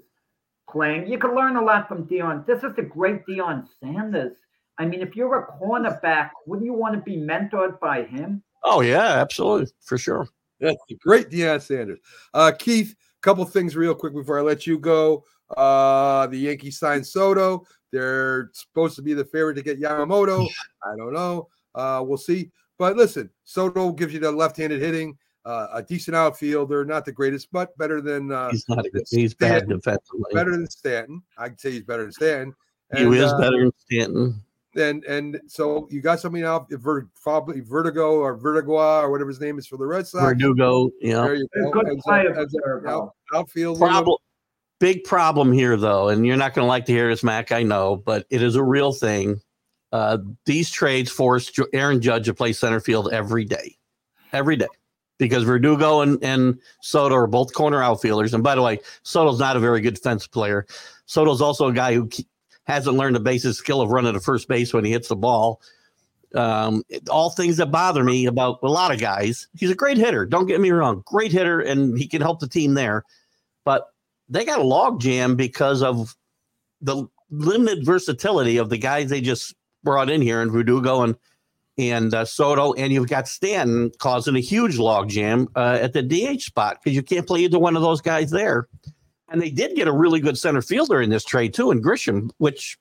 playing, you can learn a lot from Deion. This is a great Deion Sanders. I mean, if you're a cornerback, wouldn't you want to be mentored by him? Oh, yeah, absolutely. For sure. That's great Deion Sanders. Uh, Keith, couple things real quick before I let you go. Uh, the Yankees signed Soto. They're supposed to be the favorite to get Yamamoto. I don't know. Uh, we'll see. But listen, Soto gives you the left-handed hitting, uh, a decent outfielder, not the greatest, but better than uh, He's not a good. He's bad defensively. better than Stanton. I'd say he's better than Stanton. He is uh, better than Stanton. And and so you got something out, Ver, probably Vertigo or Vertigua or whatever his name is for the Red Sox. Verdugo, you know. There you go. good As a- as a out- outfield problem big problem here though and you're not going to like to hear this mac i know but it is a real thing uh, these trades force Jo- aaron judge to play center field every day every day because verdugo and, and soto are both corner outfielders and by the way soto's not a very good fence player soto's also a guy who ke- hasn't learned the basic skill of running to first base when he hits the ball um, all things that bother me about a lot of guys. He's a great hitter. Don't get me wrong, great hitter, and he can help the team there. But they got a log jam because of the limited versatility of the guys they just brought in here, and Verdugo and and uh, Soto, and you've got Stanton causing a huge log jam uh, at the DH spot because you can't play either one of those guys there. And they did get a really good center fielder in this trade too, in Grisham. Which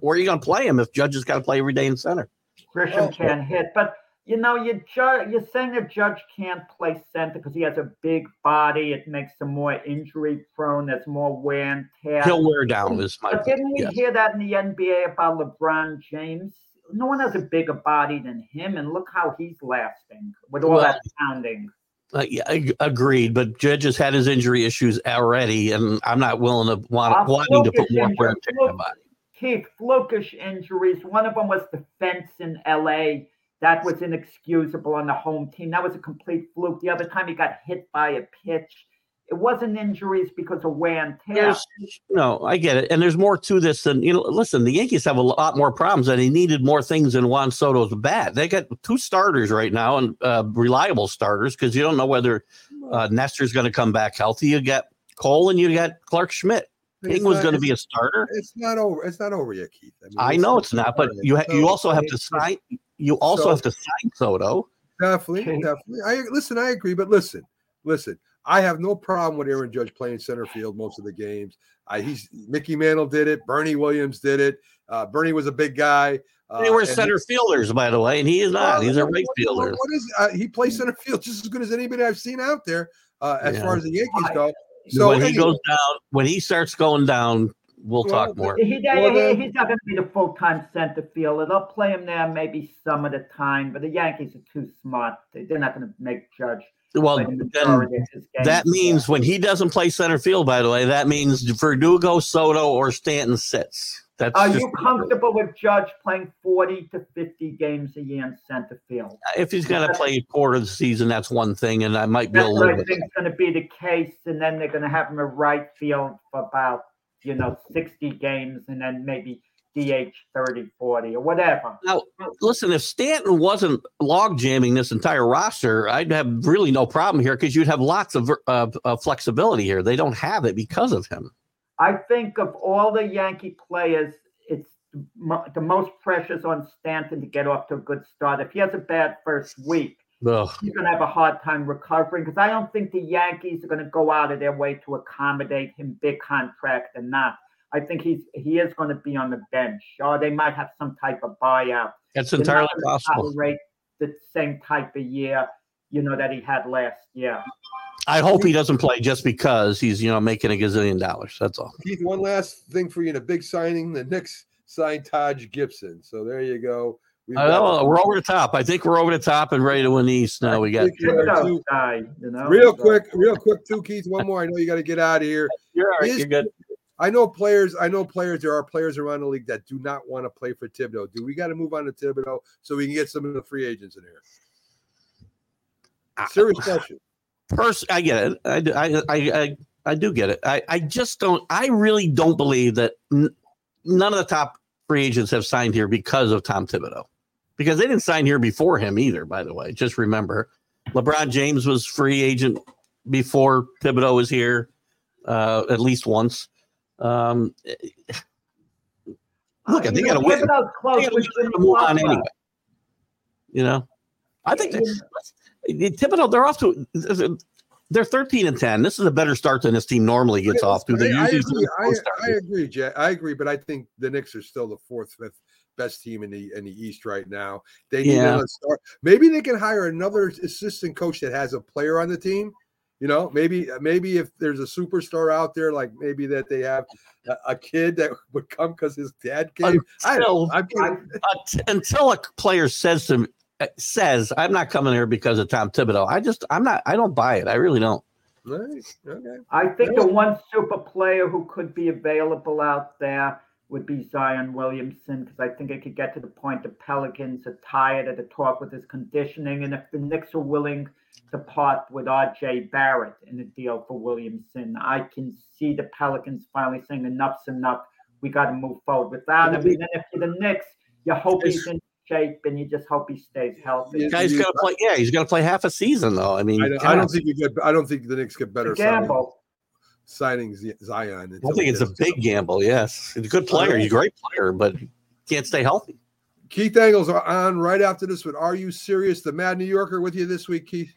where are you going to play him if Judge has got to play every day in center? Grisham oh. can hit, but you know, you ju- you're saying that Judge can't play center because he has a big body. It makes him more injury prone. There's more wear and tear. He'll wear down. Is my But didn't we yes. hear that in the NBA about LeBron James? No one has a bigger body than him, and look how he's lasting with all Well, that pounding. Uh, yeah, agreed. But Judge has had his injury issues already, and I'm not willing to want Uh, wanting to put more injury- wear and tear on the fluk- body. Keith, flukish injuries. One of them was the fence in LA. That was inexcusable on the home team. That was a complete fluke. The other time he got hit by a pitch. It wasn't injuries because of wear and tear. There's, no, I get it, and there's more to this than you know. Listen, the Yankees have a lot more problems, and they needed more things than Juan Soto's bat. They got two starters right now, and uh, reliable starters because you don't know whether uh, Nestor's going to come back healthy. You got Cole, and you got Clarke Schmidt. King was going to be a starter. It's not over. It's not over yet, Keith. mean, I know it's not, but you ha- you also have to sign. You also so- have to sign Soto. Definitely, Okay. definitely. I listen. I agree, but listen, listen. I have no problem with Aaron Judge playing center field most of the games. I, he's Mickey Mantle did it. Bernie Williams did it. Uh, Bernie was a big guy. Uh, They were and center fielders, by the way, and he is not. Well, He's a what- right what- fielder. What is uh, he plays center field just as good as anybody I've seen out there uh, as Yeah. far as the Yankees go. So when he anyway, goes down, when he starts going down, we'll Well, talk more. He, Well, then- he's not going to be the full time center fielder. They'll play him there maybe some of the time, but the Yankees are too smart. They're not going to make Judge. Well, then majority of his games. that means when he doesn't play center field, by the way, that means Verdugo, Soto, or Stanton sits. That's Are you comfortable with Judge playing 40 to 50 games a year in center field? if he's going to play a quarter of the season, that's one thing, and I might be a That's what little I bit. think is going to be the case, and then they're going to have him in right field for about you know 60 games, and then maybe DH 30, 40, or whatever. Now, listen, if Stanton wasn't log jamming this entire roster, I'd have really no problem here because you'd have lots of uh, uh, flexibility here. They don't have it because of him. I think of all the Yankee players, it's the most precious on Stanton to get off to a good start. If he has a bad first week, Ugh. he's going to have a hard time recovering because I don't think the Yankees are going to go out of their way to accommodate him, big contract and not. I think he's he is going to be on the bench, or they might have some type of buyout. That's They're not entirely gonna possible. Tolerate the same type of year, you know, that he had last year. I hope he doesn't play just because he's you know making a gazillion dollars. That's all. Keith, one last thing for you in a big signing. The Knicks signed Taj Gibson. So there you go. We've I got- know, we're over the top. I think we're over the top and ready to win the East. Now we got. think you are Thibodeau you know. Real quick, real quick, too, Keith. One more. I know you got to get out of here. You're all right. Is- You're good. I know players. I know players. There are players around the league that do not want to play for Thibodeau. Do we got to move on to Thibodeau so we can get some of the free agents in here? Serious question. Pers- I get it. I, do- I, I, I, I do get it. I, I just don't. I really don't believe that n- none of the top free agents have signed here because of Tom Thibodeau, because they didn't sign here before him either. By the way, just remember, LeBron James was free agent before Thibodeau was here, uh, at least once. Um, look, Uh, they got to win. Close They gotta with win Jimmy to move on anyway. You know, I think that, Thibodeau they're off to they're thirteen and ten. This is a better start than this team normally gets off to. They're I, I usually agree. I. I agree, Jack. I agree, but I think the Knicks are still the fourth, fifth best team in the in the East right now. They need Yeah. another star. Maybe they can hire another assistant coach that has a player on the team. You know, maybe maybe if there's a superstar out there, like maybe that they have a, a kid that would come because his dad came. I don't know. Until, I'm kidding. until a player says to me, uh, says, "I'm not coming here because of Tom Thibodeau," I just I'm not. I don't buy it. I really don't. Right. Okay. I think the one super player who could be available out there would be Zion Williamson because I think it could get to the point the Pelicans are tired of the talk with his conditioning, and if the Knicks are willing to part with R.J. Barrett in a deal for Williamson, I can see the Pelicans finally saying enough's enough. We got to move forward without him. And then if you're the Knicks, you hope he's in shape and you just hope he stays healthy. Yeah, Guy's gonna play. Yeah, he's gonna play half a season though. I mean, I don't, I don't think you get. I don't think the Knicks get better It's a signing, gamble. signing Zion. I think it's a big gamble. Yes, he's a good player. He's a great player, but can't stay healthy. Keith Angles are on right after this But Are You Serious? The Mad New Yorker with you this week, Keith.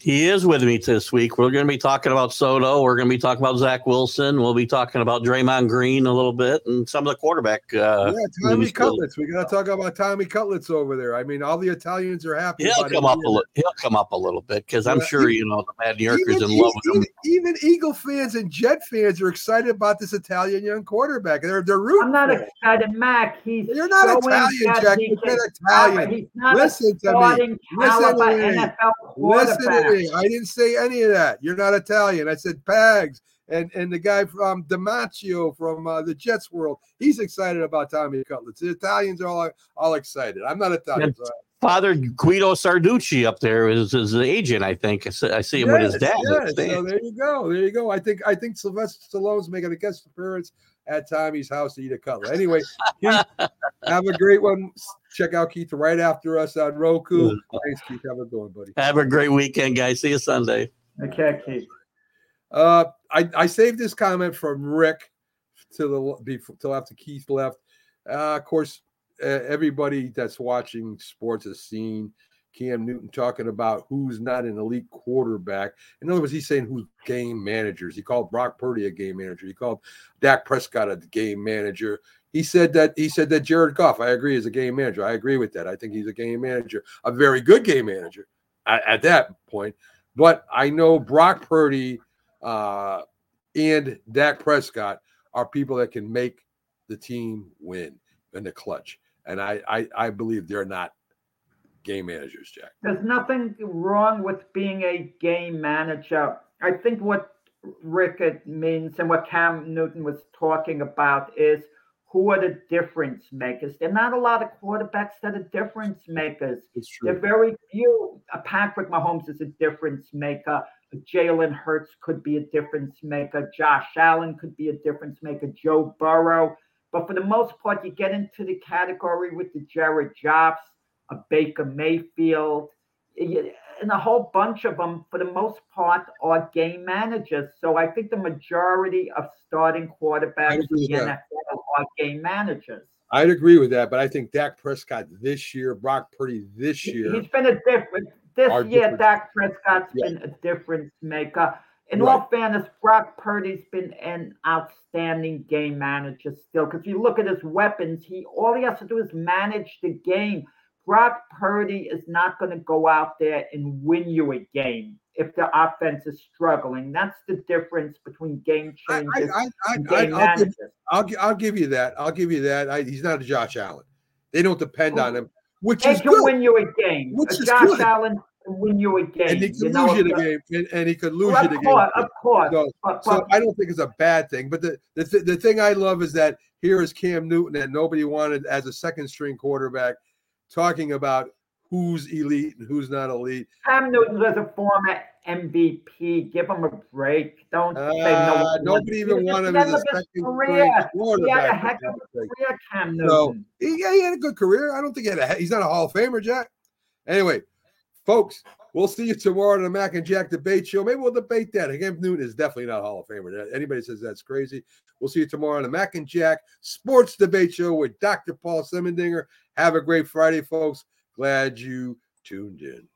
He is with me this week. We're going to be talking about Soto. We're going to be talking about Zach Wilson. We'll be talking about Draymond Green a little bit and some of the quarterback. Uh, yeah, Tommy news. Cutlets. We got to talk about Tommy Cutlets over there. I mean, all the Italians are happy. He'll about come up a being little. He'll come up a little bit because I'm Yeah, sure even- you know the Mad New Yorkers even, in love with him. even, even Eagle fans and Jet fans are excited about this Italian young quarterback. They're they're rooting. I'm not for him. excited, Mac. He's You're not showing Italian, that Jack. he You're not. Italian. He's not Listen to me. Listen to me. NFL Listen I didn't say any of that. You're not Italian. I said Pags and and the guy from Damaccio from uh, the Jets world. He's excited about Tommy Cutlets. The Italians are all all excited. I'm not Italian. so- Father Guido Sarducci up there is his agent. I think I see, him with his dad. yes. So there you go. There you go. I think I think Sylvester Stallone's making a guest appearance at Tommy's house to eat a cutlet. Anyway, have a great one. Check out Keith right after us on Roku. Thanks, Keith. Have a good one, buddy. Have a great weekend, guys. See you Sunday. Okay, Keith. Uh, I, I saved this comment from Rick till the before till after Keith left. Uh, of course, uh, everybody that's watching sports has seen Cam Newton talking about who's not an elite quarterback. In other words, he's saying who's game managers. He called Brock Purdy a game manager. He called Dak Prescott a game manager. He said that he said that Jared Goff, I agree, is a game manager. I agree with that. I think he's a game manager, a very good game manager at, at that point. But I know Brock Purdy uh, and Dak Prescott are people that can make the team win in the clutch. And I, I, I believe they're not game managers, Jack. There's nothing wrong with being a game manager. I think what Rick means and what Cam Newton was talking about is who are the difference makers. There are not a lot of quarterbacks that are difference makers. It's true. There are very few. Uh, Patrick Mahomes is a difference maker. Jalen Hurts could be a difference maker. Josh Allen could be a difference maker. Joe Burrow. But for the most part, you get into the category with the Jared Goffs, a Baker Mayfield, and a whole bunch of them, for the most part, are game managers. So I think the majority of starting quarterbacks in the. NFL are game managers. I'd agree with that, but I think Dak Prescott this year, Brock Purdy this year. He's been a different. This year, different- Dak Prescott's Yeah. been a difference maker. In Right. all fairness, Brock Purdy's been an outstanding game manager still. Because you look at his weapons, he all he has to do is manage the game. Brock Purdy is not going to go out there and win you a game if the offense is struggling. That's the difference between game I, changers I, I, and I, game I'll, give. I'll, I'll give you that. I'll give you that. I, he's not a Josh Allen. They don't depend on him, which They is can good. win you a game. Which Uh, is Josh good. Allen can win you a game. and he you could know, lose you the game, and, and he could lose Well, you the course, game. of course. So, but, so I don't think it's a bad thing. But the the, th- the thing I love is that here is Cam Newton that nobody wanted as a second string quarterback, talking about who's elite and who's not elite. Cam Newton was a former MVP. Give him a break. Don't say no. Uh, one nobody even wanted him as a end of his second career. He had a heck of a career, Cam Newton. he, yeah, he had a good career. I don't think he had a. He's not a Hall of Famer, Jack. Anyway, folks, we'll see you tomorrow on the Mac and Jack debate show. Maybe we'll debate that. Again, Newton is definitely not Hall of Famer. Anybody says that's crazy. We'll see you tomorrow on the Mac and Jack Sports Debate Show with Dr. Paul Semendinger. Have a great Friday, folks. Glad you tuned in.